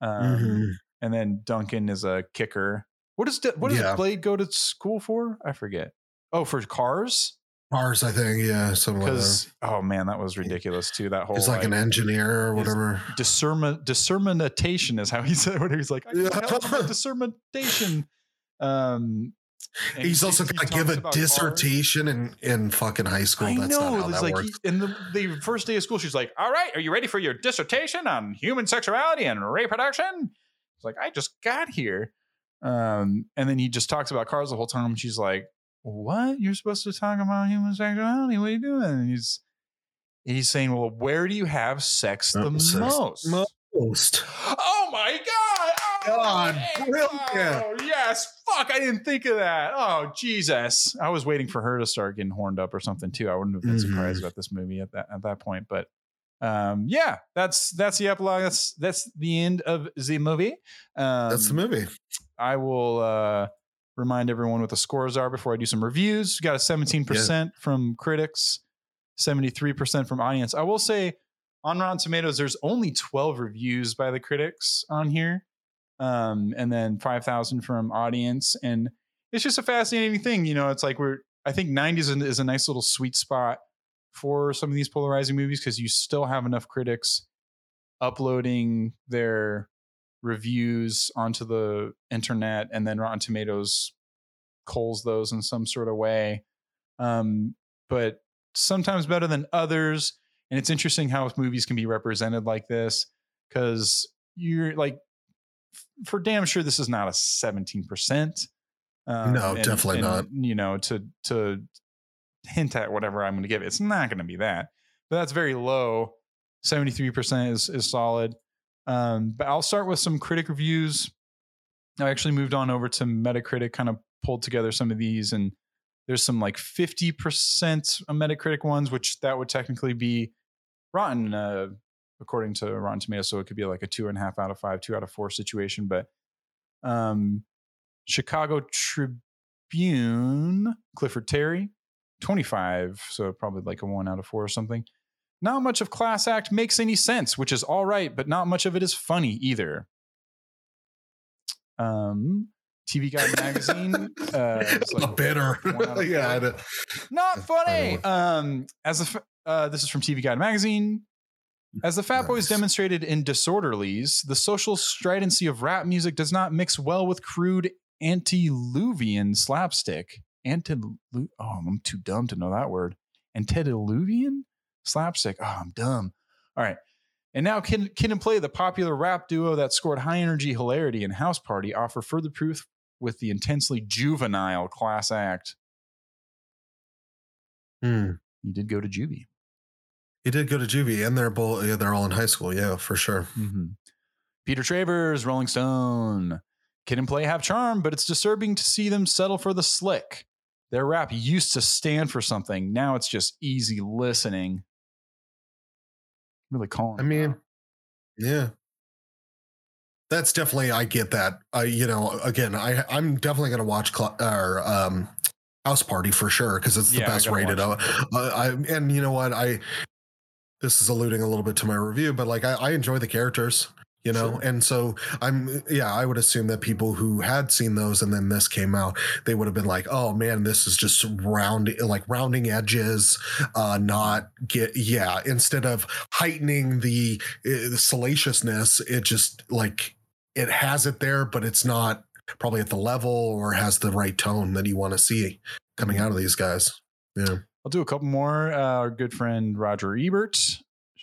Um, Mhm. and then Duncan is a kicker. What does what does Yeah. Blade go to school for? I forget. Oh, for cars? Cars, I think, yeah, something like that. Oh man, that was ridiculous too. That whole He's like, an engineer or whatever. discernment discernmentation is how he [LAUGHS] said what he's like. I Yeah. can help with my discernmentation. Um, and He's he- also got to give a cars. dissertation in in fucking high school. I That's know. not how It's that like works. he, in the, the first day of school, she's like, "All right, are you ready for your dissertation on human sexuality and reproduction?" It's like, "I just got here," um, and then he just talks about cars the whole time. She's like, "What? You're supposed to talk about human sexuality? What are you doing?" And he's he's saying, "Well, where do you have sex the Oh, most?" Most. Oh my god! Oh, God, hey, brilliant. Oh, yes. Fuck, I didn't think of that. Oh, Jesus. I was waiting for her to start getting horned up or something too. I wouldn't have been surprised Mhm. about this movie at that at that point. But um, yeah, that's that's the epilogue. That's that's the end of the movie. Um, That's the movie. I will uh, remind everyone what the scores are before I do some reviews. We got a 17% from critics, 73% from audience. I will say on Rotten Tomatoes, there's only 12 reviews by the critics on here, um, and then 5,000 from audience. And it's just a fascinating thing. You know, it's like we're, I think 90s is a nice little sweet spot for some of these polarizing movies because you still have enough critics uploading their reviews onto the internet and then Rotten Tomatoes culls those in some sort of way. Um, but sometimes better than others. And it's interesting how movies can be represented like this because you're like, for damn sure, this is not a 17%. Um, No, definitely not. You know, to, to hint at whatever I'm going to give it, it's not going to be that, but that's very low. 73% is, is solid. Um, but I'll start with some critic reviews. I actually moved on over to Metacritic, kind of pulled together some of these, and there's some like 50% Metacritic ones, which that would technically be rotten uh, according to Rotten Tomatoes. So it could be like a two and a half out of five, two out of four situation. But um, Chicago Tribune, Clifford Terry, 25. So probably like a one out of four or something. Not much of Class Act makes any sense, which is all right, but not much of it is funny either. Um, TV Guide magazine. [LAUGHS] Uh, it's a like bitter. [LAUGHS] yeah, not funny. Um, as the uh, this is from TV Guide magazine. As the Fat Boys demonstrated in Disorderlies, the social stridency of rap music does not mix well with crude antediluvian slapstick. Antedilu- oh, I'm too dumb to know that word. Antediluvian slapstick. Oh, I'm dumb. All right. And now Kid, Kid and Play, the popular rap duo that scored high energy hilarity in House Party, offer further proof with the intensely juvenile class act. Hmm. He did go to juvie. He did go to juvie, and they're both yeah, they're all in high school. Yeah, for sure. Mm-hmm. Peter Travers, Rolling Stone. Kid and Play have charm, but it's disturbing to see them settle for the slick. Their rap used to stand for something. Now it's just easy listening. Really calling. I mean, out. yeah. That's definitely I get that. I you know again I I'm definitely gonna watch Cl- or um House Party for sure because it's the Yeah, best rated. uh, I and you know what I this is alluding a little bit to my review, but like I, I enjoy the characters, you know, Sure. and so I'm yeah I would assume that people who had seen those and then this came out, they would have been like, oh man, this is just round like rounding edges, uh, not get yeah. Instead of heightening the, uh, the salaciousness, it just like it has it there, but it's not probably at the level or has the right tone that you want to see coming out of these guys. Yeah. I'll do a couple more. Uh, our good friend Roger Ebert,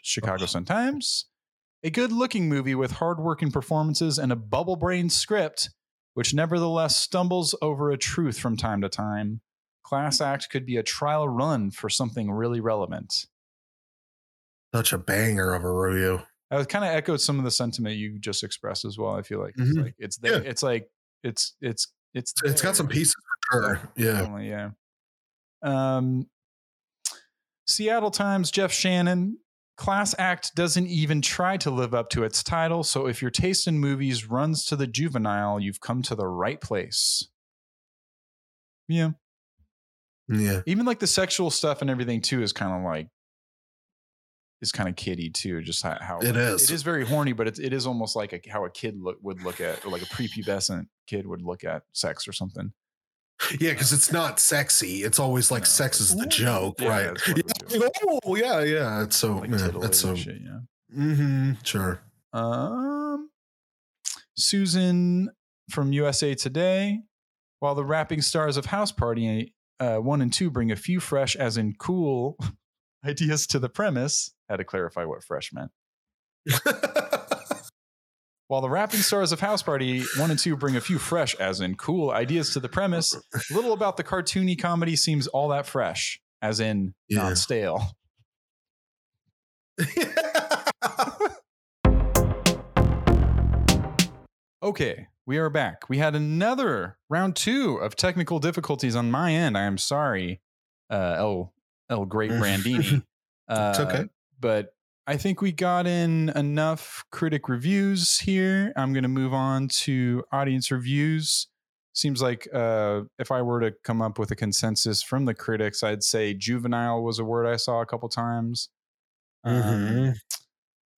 Chicago Oh. Sun Times. A good looking movie with hard-working performances and a bubble brain script, which nevertheless stumbles over a truth from time to time. Class Act could be a trial run for something really relevant. Such a banger of a review. I kind of echoed some of the sentiment you just expressed as well. I feel like it's Mhm. like it's there. Yeah. It's like it's it's it's It's got some pieces for sure. Yeah. Definitely, yeah. Um, Seattle Times, Jeff Shannon. Class Act doesn't even try to live up to its title. So if your taste in movies runs to the juvenile, you've come to the right place. Yeah. Yeah. Even like the sexual stuff and everything too is kind of like is kind of kiddie too. Just how, how It is. It is very horny, but it, it is almost like a, how a kid look, would look at, or like a prepubescent kid would look at sex or something. Yeah, because it's not sexy. It's always like No, sex is the joke, Yeah, right? [LAUGHS] Yeah, oh, yeah, yeah. It's so Like yeah, that's so shit, yeah. hmm sure. Um, Susan from USA Today. While the rapping stars of House Party uh, one and two bring a few fresh, as in cool, [LAUGHS] ideas to the premise. Had to clarify what fresh meant. [LAUGHS] While the rapping stars of House Party one and two bring a few fresh, as in cool, ideas to the premise, little about the cartoony comedy seems all that fresh, as in Yeah. not stale. [LAUGHS] Okay, we are back. We had another round two of technical difficulties on my end. I am sorry, uh, El El Great Brandini. Uh, [LAUGHS] It's okay. But I think we got in enough critic reviews here. I'm going to move on to audience reviews. Seems like uh, if I were to come up with a consensus from the critics, I'd say juvenile was a word I saw a couple times. Um, Mhm.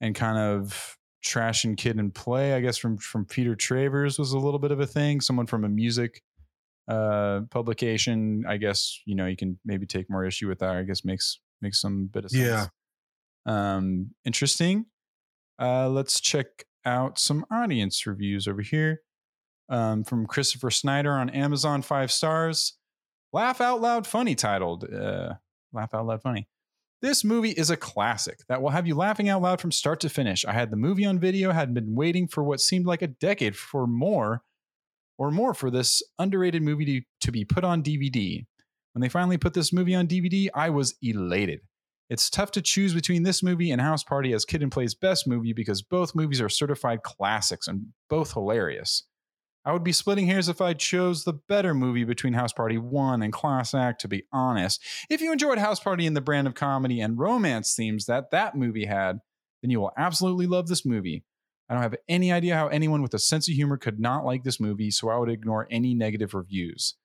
and kind of trash and kid and play i guess from from peter travers was a little bit of a thing someone from a music uh publication i guess you know you can maybe take more issue with that i guess makes makes some bit of sense Yeah. Um interesting uh let's check out some audience reviews over here um from christopher snyder on amazon five stars laugh out loud funny titled uh laugh out loud funny this movie is a classic that will have you laughing out loud from start to finish. I had the movie on video, had been waiting for what seemed like a decade for more or more for this underrated movie to, to be put on DVD. When they finally put this movie on DVD, I was elated. It's tough to choose between this movie and House Party as Kid and Play's best movie because both movies are certified classics and both hilarious. I would be splitting hairs if I chose the better movie between House Party 1 and Class Act, to be honest. If you enjoyed House Party and the brand of comedy and romance themes that that movie had, then you will absolutely love this movie. I don't have any idea how anyone with a sense of humor could not like this movie, so I would ignore any negative reviews.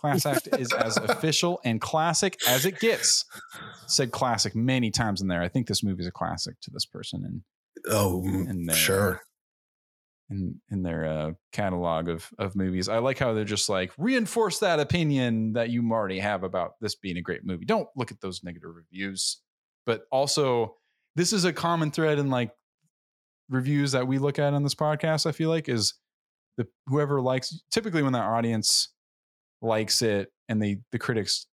Class [LAUGHS] Act is as official and classic as it gets. Said classic many times in there. I think this movie is a classic to this person. And Oh, And mm, there. sure. in in their uh, catalog of of movies. I like how they're just like reinforce that opinion that you already have about this being a great movie. Don't look at those negative reviews, but also this is a common thread in like reviews that we look at on this podcast. I feel like is the whoever likes typically when that audience likes it and they the critics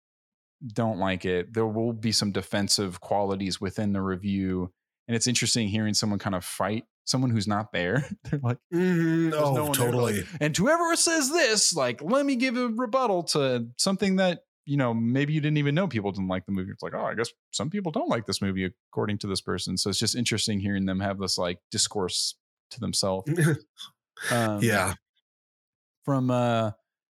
don't like it, there will be some defensive qualities within the review. And it's interesting hearing someone kind of fight someone who's not there. [LAUGHS] They're like, Mhm. Oh, no totally. like- and whoever says this, like, let me give a rebuttal to something that, you know, maybe you didn't even know people didn't like the movie. It's like, oh, I guess some people don't like this movie according to this person. So it's just interesting hearing them have this like discourse to themselves. [LAUGHS] Um, yeah. From uh,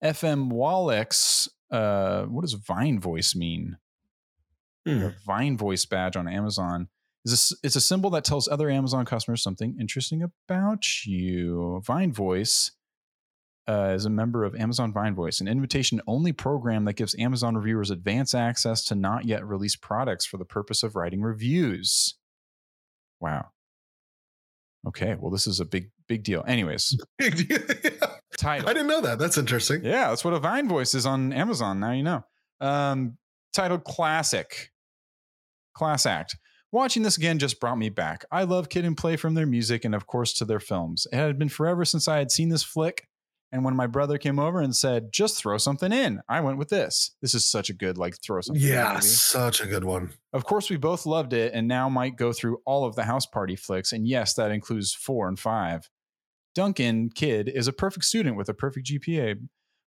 FM Wallix, uh, what does Vine Voice mean? Hmm. a Vine Voice badge on Amazon. Is this, it's a symbol that tells other Amazon customers something interesting about you. Vine Voice uh, is a member of Amazon Vine Voice, an invitation only program that gives Amazon reviewers advance access to not yet released products for the purpose of writing reviews. Wow. Okay, well, this is a big, big deal. Anyways, [LAUGHS] [LAUGHS] I title. didn't know that. That's interesting. Yeah, that's what a Vine voice is on Amazon. Now you know. Um, titled Classic. Class Act. Watching this again just brought me back. I love Kid and Play from their music and, of course, to their films. It had been forever since I had seen this flick. And when my brother came over and said, just throw something in, I went with this. This is such a good, like, throw something in Yeah, such a good one. Of course, we both loved it and now might go through all of the house party flicks. And yes, that includes four and five. Duncan Kid is a perfect student with a perfect GPA.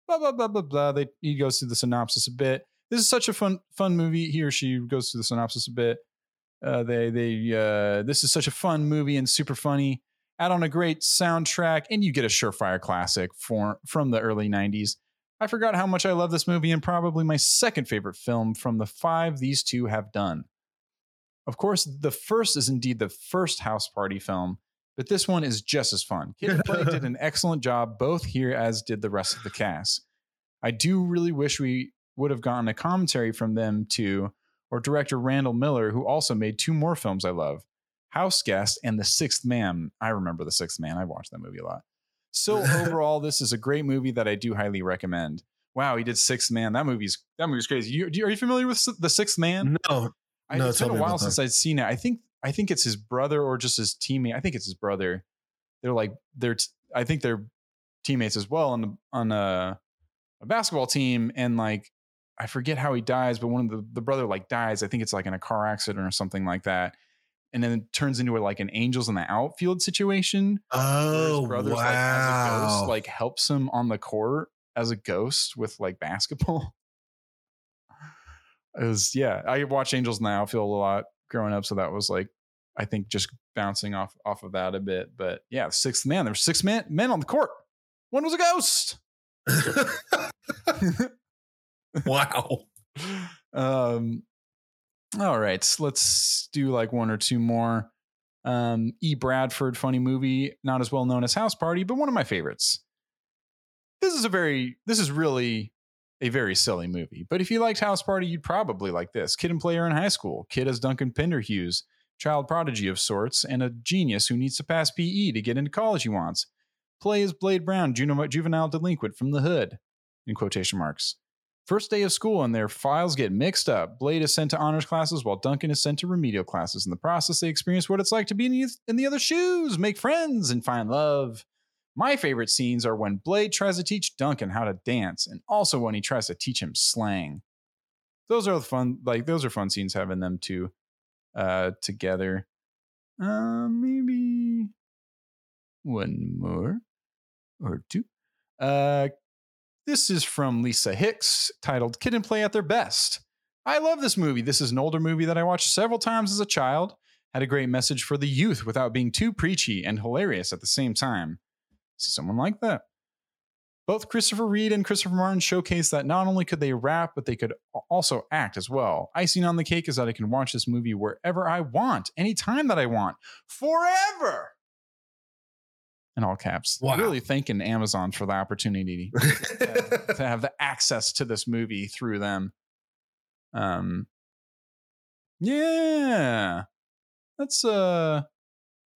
Blah blah blah blah blah. They, he goes through the synopsis a bit. This is such a fun fun movie. He or she goes through the synopsis a bit. Uh, they they uh, this is such a fun movie and super funny. Add on a great soundtrack, and you get a surefire classic for, from the early '90s. I forgot how much I love this movie, and probably my second favorite film from the five these two have done. Of course, the first is indeed the first house party film, but this one is just as fun. Kid [LAUGHS] and Play did an excellent job both here, as did the rest of the cast. I do really wish we would have gotten a commentary from them too, or director Randall Miller, who also made two more films I love House Guest and The Sixth Man. I remember The Sixth Man. I watched that movie a lot. So [LAUGHS] overall, this is a great movie that I do highly recommend. Wow, he did Sixth Man. That movie's that movie's crazy. You, you- are you familiar with The Sixth Man? No, I, No, it's been a while since I'd seen it. I think I think it's his brother or just his teammate. I think it's his brother. They're like they're t- I think they're teammates as well on the, on a, a basketball team and like I forget how he dies, but one of the the brother like dies. I think it's like in a car accident or something like that. And then it turns into a, like an angels in the outfield situation oh his brother's wow, like as a ghost like helps him on the court as a ghost with like basketball. [LAUGHS] It was yeah. I watch Angels in the Outfield a lot growing up, so that was like I think just bouncing off off of that a bit. But yeah, sixth man. There were six men men on the court. One was a ghost. [LAUGHS] wow. [LAUGHS] um all right let's do like one or two more um e bradford funny movie not as well known as house party but one of my favorites this is a very this is really a very silly movie but if you liked house party you'd probably like this kid and player in high school kid as duncan pinderhughes child prodigy of sorts and a genius who needs to pass pe to get into college he wants play as blade brown juvenile delinquent from the hood in quotation marks First day of school, and their files get mixed up. Blade is sent to honors classes while Duncan is sent to remedial classes. In the process, they experience what it's like to be in the other shoes, make friends, and find love. My favorite scenes are when Blade tries to teach Duncan how to dance, and also when he tries to teach him slang. Those are fun, like those are fun scenes having them two uh, together. Uh, maybe one more or two. Uh, this is from Lisa Hicks, titled Kid and Play at Their Best. I love this movie. This is an older movie that I watched several times as a child. Had a great message for the youth without being too preachy and hilarious at the same time. See someone like that. Both Christopher Reid and Christopher Martin showcase that not only could they rap, but they could also act as well. Icing on the cake is that I can watch this movie wherever I want, anytime that I want, forever. In all caps. Wow. Really thanking Amazon for the opportunity [LAUGHS] to have the access to this movie through them. Um, yeah, that's uh,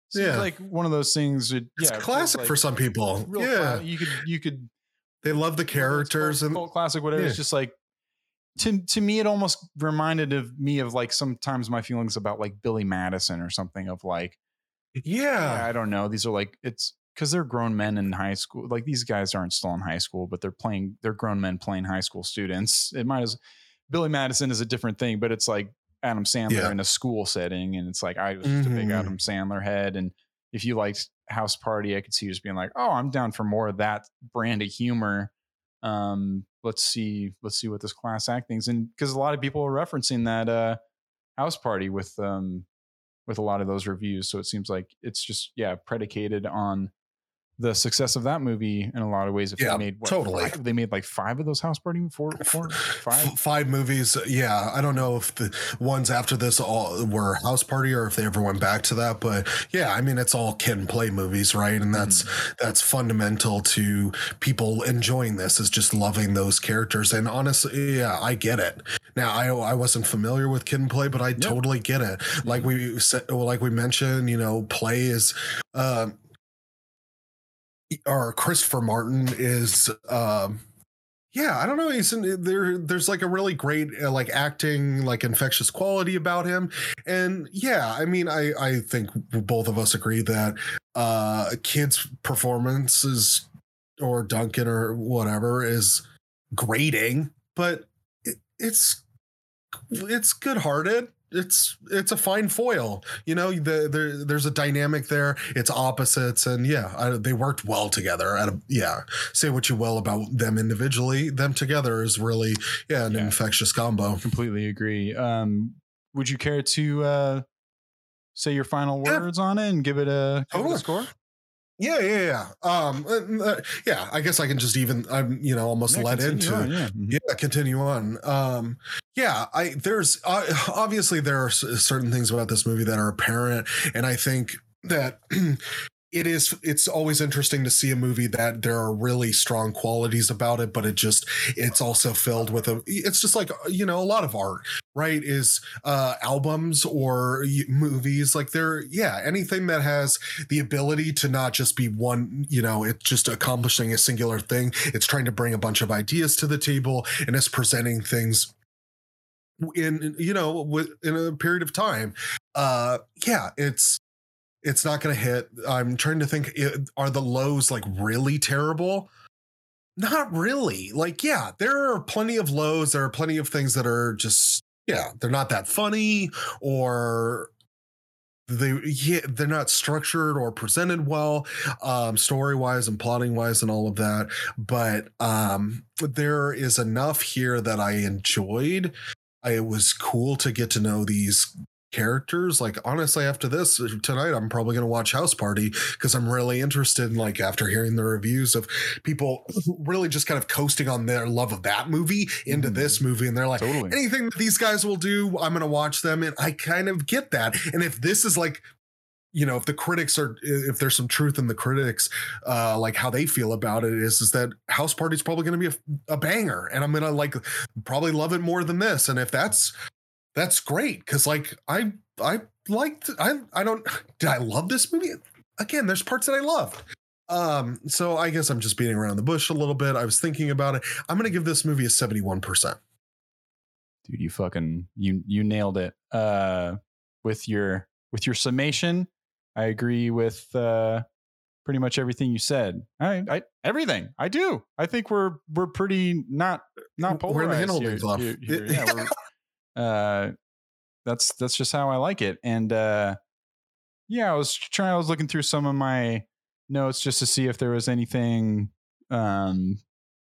Seems Yeah. like one of those things. That, It's yeah, classic like for some people. yeah, cla- you could you could they love the characters cult, and cult classic, whatever. It's just like to to me, it almost reminded of me of like sometimes my feelings about like Billy Madison or something of like yeah, I don't know. These are like it's because they're grown men in high school. Like these guys aren't still in high school, but they're playing. They're grown men playing high school students. It might as Billy Madison is a different thing, but it's like Adam Sandler Yeah. in a school setting, and it's like I was just a big Mhm. Adam Sandler head, and if you liked House Party, I could see you just being like, oh, I'm down for more of that brand of humor. Um, let's see, let's see what this class act things, and because a lot of people are referencing that uh, House Party with um with a lot of those reviews. So it seems like it's just yeah predicated on the success of that movie in a lot of ways. If Yeah, they made what, totally. five- they made like five of those House Party, four, four, five. Movies. Yeah, I don't know if the ones after this all were House Party or if they ever went back to that, but yeah, I mean it's all kid and play movies, right? And that's Mm-hmm. that's fundamental to people enjoying this is just loving those characters. And honestly, yeah, I get it. Now I I wasn't familiar with kid and play, but I totally get it. Like we said, well, like we mentioned, you know, play is. Uh, or Christopher Martin is um yeah i don't know he's in, there there's like a really great uh, like acting like infectious quality about him. And yeah i mean i i think both of us agree that uh kids performances or duncan or whatever is grating but it, it's it's good-hearted it's it's a fine foil you know the, there there's a dynamic there it's opposites and yeah I, they worked well together at a, yeah say what you will about them individually them together is really yeah an Yeah. infectious combo Completely agree. Um, would you care to uh, say your final Yeah. words on it and give it a, give it a score? Yeah yeah yeah um uh, uh, yeah i guess i can just even i'm you know almost Yeah, continue into on, yeah. Mhm. yeah continue on um yeah i there's uh, obviously there are certain things about this movie that are apparent and i think that [CLEARS THROAT] it is it's always interesting to see a movie that there are really strong qualities about it but it just it's also filled with a it's just like you know a lot of art right is uh albums or movies like they're yeah anything that has the ability to not just be one you know it's just accomplishing a singular thing. It's trying to bring a bunch of ideas to the table and it's presenting things in you know with in a period of time. Uh yeah it's it's not gonna hit. I'm trying to think are the lows like really terrible? Not really. Like yeah there are plenty of lows there are plenty of things that are just yeah they're not that funny or they yeah they're not structured or presented well um story wise and plotting wise and all of that. But um there is enough here that i enjoyed. It was cool to get to know these characters like honestly after this tonight i'm probably going to watch house party because i'm really interested in like after hearing the reviews of people really just kind of coasting on their love of that movie into Mhm. this movie and they're like Totally. anything that these guys will do, I'm going to watch them. And I kind of get that. And if this is like, you know, if the critics are, if there's some truth in the critics, uh, like how they feel about it is, is that House Party's probably going to be a, a banger, and I'm going to like probably love it more than this. And if that's that's great, because like I I liked I I don't [SIGHS] did I love this movie again? There's parts that I loved. Um, so I guess I'm just beating around the bush a little bit. I was thinking about it. I'm going to give this movie a 71 percent. dude you fucking you you nailed it uh with your with your summation i agree with uh pretty much everything you said i i everything i do i think we're we're pretty not not We're in the polarized here- here- here. yeah we're, [LAUGHS] uh that's that's just how i like it and uh yeah i was trying i was looking through some of my notes just to see if there was anything um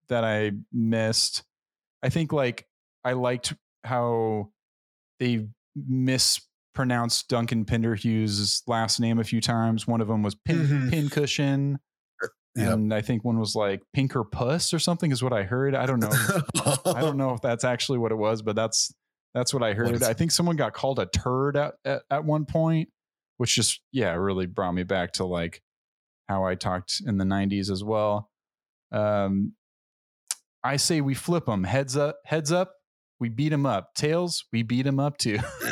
that i missed i think like i liked how they mispronounced Duncan Pinderhughes' last name a few times. One of them was Pin Mhm. Pincushion, Yep. and I think one was like Pinker Puss or something is what I heard. I don't know. [LAUGHS] I don't know if that's actually what it was, but that's that's what I heard. is- I think someone got called a turd at, at at one point, which just yeah really brought me back to like how I talked in the '90s as well. Um, I say we flip them heads up, heads up. We beat them up. Tails, we beat them up too. [LAUGHS]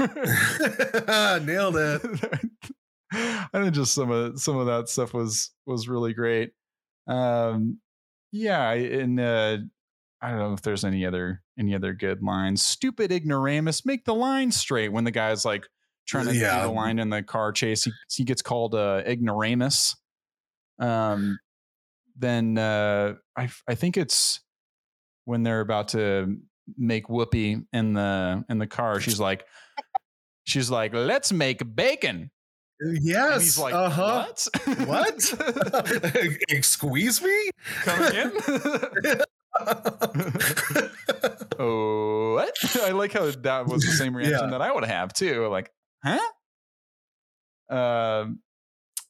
Nailed it. [LAUGHS] I think just some of some of that stuff was was really great. Um, yeah, and uh, I don't know if there's any other any other good lines. Stupid ignoramus, make the line straight. When the guy's like trying to Yeah. do the line in the car chase, he, he gets called uh, ignoramus. Um, then uh, I I think it's when they're about to make whoopee in the in the car. She's like, she's like, let's make bacon. Yes. And he's like, uh huh. what? What? [LAUGHS] [LAUGHS] Squeeze me? Come again? [LAUGHS] oh, what? [LAUGHS] I like how that was the same reaction Yeah. that I would have too. Like, huh? Um,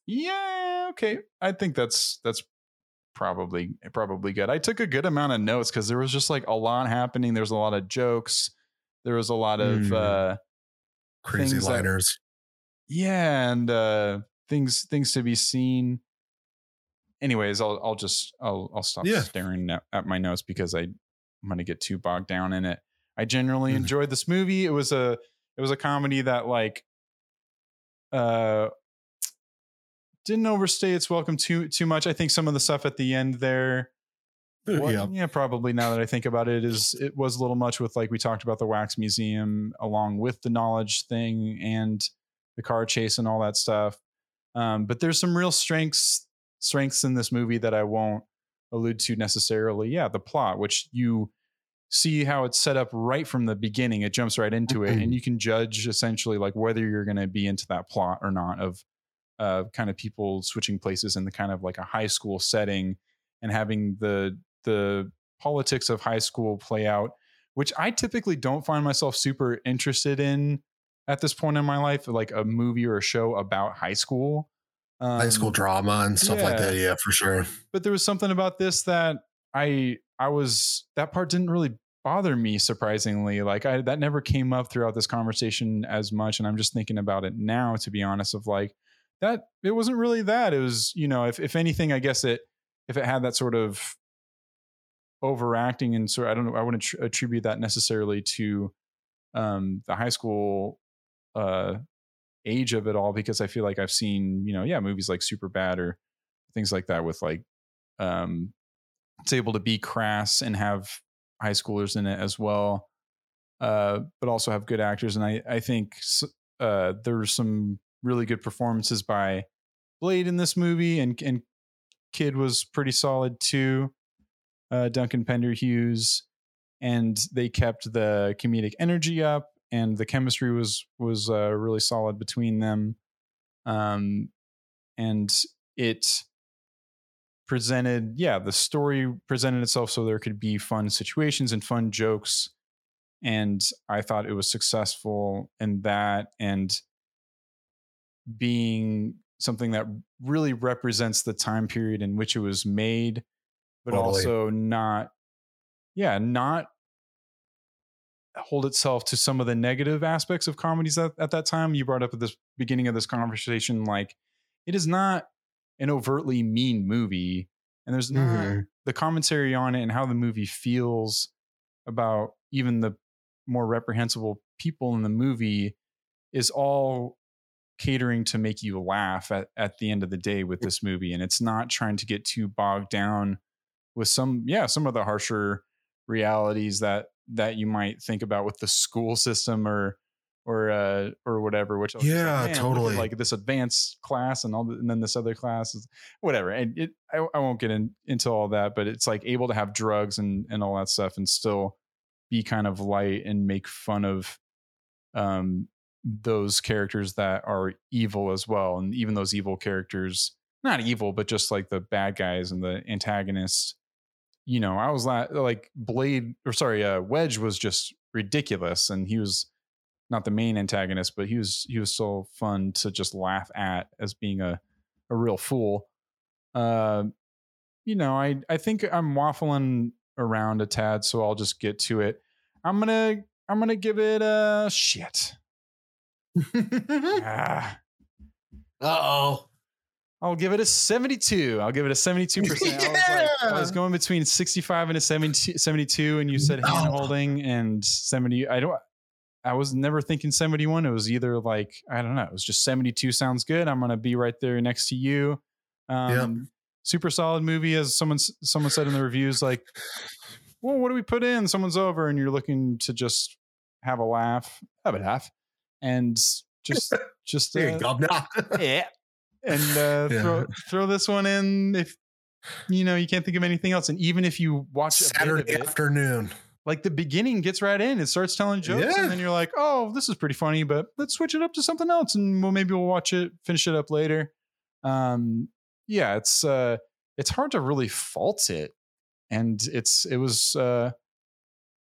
yeah, okay. I think that's that's probably probably good. I took a good amount of notes because there was just like a lot happening. There's a lot of jokes. There was a lot of Mm. uh Crazy Things that- liners. yeah and uh things things to be seen anyways i'll i'll just i'll i'll stop Yeah. staring at, at my notes because i i'm gonna get too bogged down in it i generally Mhm. enjoyed this movie it was a it was a comedy that like uh didn't overstay its welcome too too much i think some of the stuff at the end there what- Yeah. yeah, probably. Now that I think about it, is it was a little much with like we talked about the wax museum, along with the knowledge thing and the car chase and all that stuff. Um, but there's some real strengths strengths in this movie that I won't allude to necessarily. Yeah, the plot, which you see how it's set up right from the beginning. It jumps right into it, and you can judge essentially like whether you're going to be into that plot or not of uh, kind of people switching places in the kind of like a high school setting and having the the politics of high school play out, which I typically don't find myself super interested in at this point in my life, like a movie or a show about high school. Um, High school drama and stuff like that. Yeah, for sure. but there was something about this that I I was that part didn't really bother me surprisingly. Like I that never came up throughout this conversation as much, and I'm just thinking about it now. To be honest, of like that it wasn't really that. It was you know if if anything, I guess it if it had that sort of overacting and sort I don't know I wouldn't tr- attribute that necessarily to um the high school uh age of it all because I feel like I've seen you know yeah movies like Superbad or things like that with like um it's able to be crass and have high schoolers in it as well uh but also have good actors and I I think uh there's some really good performances by Blade in this movie and and Kid was pretty solid too uh Duncan Pinderhughes and they kept the comedic energy up and the chemistry was was uh, really solid between them um and it presented yeah the story presented itself so there could be fun situations and fun jokes and i thought it was successful in that and being something that really represents the time period in which it was made but Totally. also not yeah not hold itself to some of the negative aspects of comedies at, at that time you brought up at the beginning of this conversation like it is not an overtly mean movie and there's not Mhm. the commentary on it and how the movie feels about even the more reprehensible people in the movie is all catering to make you laugh at, at the end of the day with this movie and it's not trying to get too bogged down with some yeah some of the harsher realities that that you might think about with the school system or or uh or whatever which I was Yeah, "Man, totally. like this advanced class and all the, and then this other class is whatever and it I, I won't get in, into all that but it's like able to have drugs and and all that stuff and still be kind of light and make fun of um those characters that are evil as well and even those evil characters not evil but just like the bad guys and the antagonists you know i was la- like blade or sorry uh wedge was just ridiculous and he was not the main antagonist but he was he was so fun to just laugh at as being a a real fool. Uh you know i i think i'm waffling around a tad so i'll just get to it. I'm gonna i'm gonna give it a shit. [LAUGHS] Ah, Uh-oh. I'll give it a 72. I'll give it a 72%. [LAUGHS] I, was like, I was going between 65 and a 70, 72, and you said hand No. holding and 70. I don't, I was never thinking 71. It was either like, I don't know, it was just 72 sounds good. I'm gonna be right there next to you. Um super solid movie, as someone someone said in the reviews, like, well, what do we put in? Someone's over and you're looking to just have a laugh, have a laugh, and just just [LAUGHS] There you uh, go. [LAUGHS] Yeah. And uh, [LAUGHS] Yeah. throw throw this one in if you know you can't think of anything else. And even if you watch a bit of Saturday it, afternoon. like the beginning gets right in, it starts telling jokes, Yeah. and then you're like, oh, this is pretty funny, but let's switch it up to something else, and we'll maybe we'll watch it, finish it up later. Um, yeah, it's uh, it's hard to really fault it, and it's it was uh,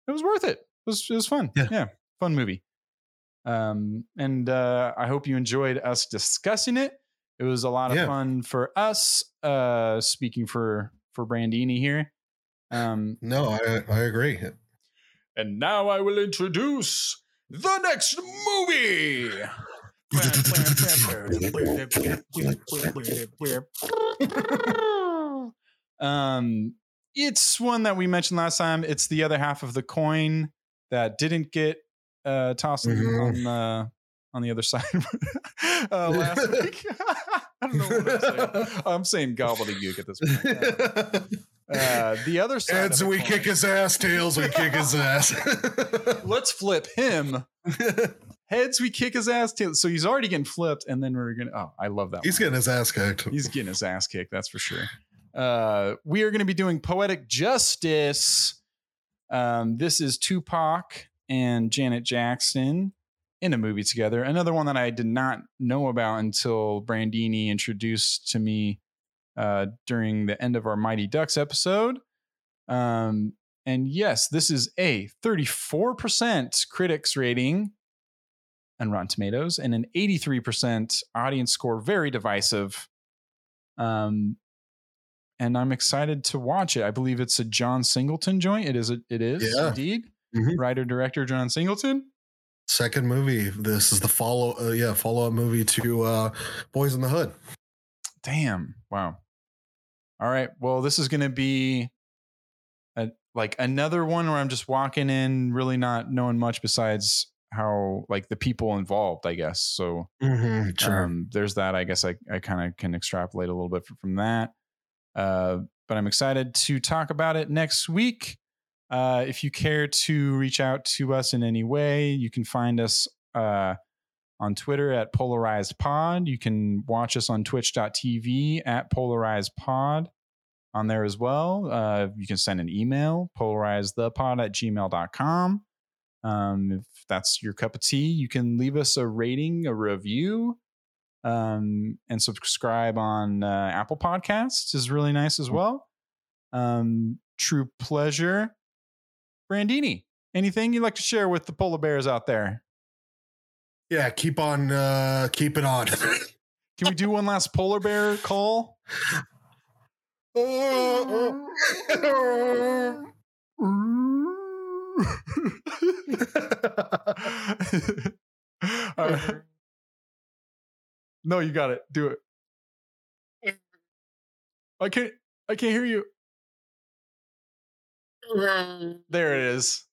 it was worth it. It was it was fun. Yeah. fun movie. Um, and uh, I hope you enjoyed us discussing it. It was a lot of Yeah. fun for us. Uh, speaking for for Brandini here. Um, No, I, I agree. and now I will introduce the next movie. [LAUGHS] um, it's one that we mentioned last time. It's the other half of the coin that didn't get uh, tossed on- Mhm. on the on the other [LAUGHS] side uh, last [LAUGHS] week. I don't know what I'm saying. [LAUGHS] I'm saying gobbledygook at this point. [LAUGHS] Uh, the other side. Heads, we coin- kick his ass. Tails, we kick his ass. [LAUGHS] Let's flip him. Heads, we kick his ass. Tails. So he's already getting flipped, and then we're gonna. Oh, I love that. He's one. getting his ass kicked. He's getting his ass kicked. That's for sure. Uh, we are going to be doing poetic justice. Um, this is Tupac and Janet Jackson in a movie together. Another one that I did not know about until Brandini introduced to me uh, during the end of our Mighty Ducks episode. Um, and yes, this is a 34% critics rating on Rotten Tomatoes and an 83% audience score. Very divisive. Um, and I'm excited to watch it. I believe it's a John Singleton joint. It is. A, it is Yeah. indeed. Mhm. Writer director John Singleton. Second movie. This is the follow. Uh, yeah, follow up movie to uh, Boyz n the Hood. Damn. Wow. All right. Well, this is going to be a, like another one where I'm just walking in, really not knowing much besides how like the people involved. I guess so. Mm-hmm, Um, there's that. I guess I, I kind of can extrapolate a little bit from that. Uh, but I'm excited to talk about it next week. Uh, if you care to reach out to us in any way, you can find us uh, on Twitter at Polarized Pod. You can watch us on twitch.tv at Polarized Pod on there as well. Uh, you can send an email, polarizethepod at gmail.com. Um, if that's your cup of tea, you can leave us a rating, a review, um, and subscribe on uh, Apple Podcasts is really nice as well. Um, true pleasure. Brandini, anything you'd like to share with the polar bears out there? Yeah, keep on. Uh, keep it on. [LAUGHS] Can we do one last polar bear call? [LAUGHS] [LAUGHS] All right. No, you got it. Do it. I can't. I can't hear you. There it is.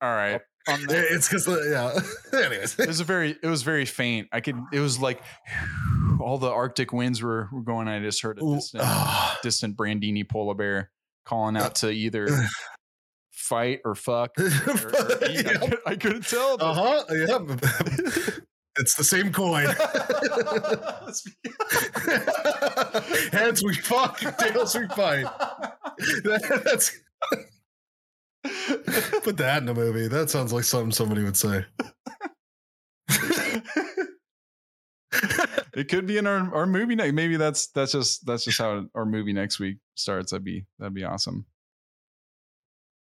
All right. On [LAUGHS] that- it's because yeah. [LAUGHS] Anyways, it was a very. It was very faint. I could. It was like [SIGHS] all the Arctic winds were, were going. I just heard a distant, ah. distant Brandini polar bear calling out to [LAUGHS] either fight or fuck. Or, or eat. I, could, I couldn't tell. Uh huh. Yeah. It's the same coin. Heads we fuck, tails we fight. That's put that in a movie. That sounds like something somebody would say. [LAUGHS] it could be in our, our movie next. Maybe that's that's just that's just how our movie next week starts. That'd be that'd be awesome.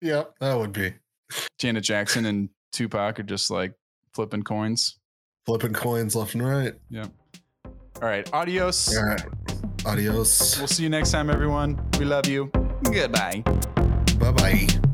Yeah, that would be Janet Jackson and Tupac are just like flipping coins. flipping coins left and right. Yep. All right, adios. All right. Adios. We'll see you next time, everyone. We love you. Goodbye. Bye bye.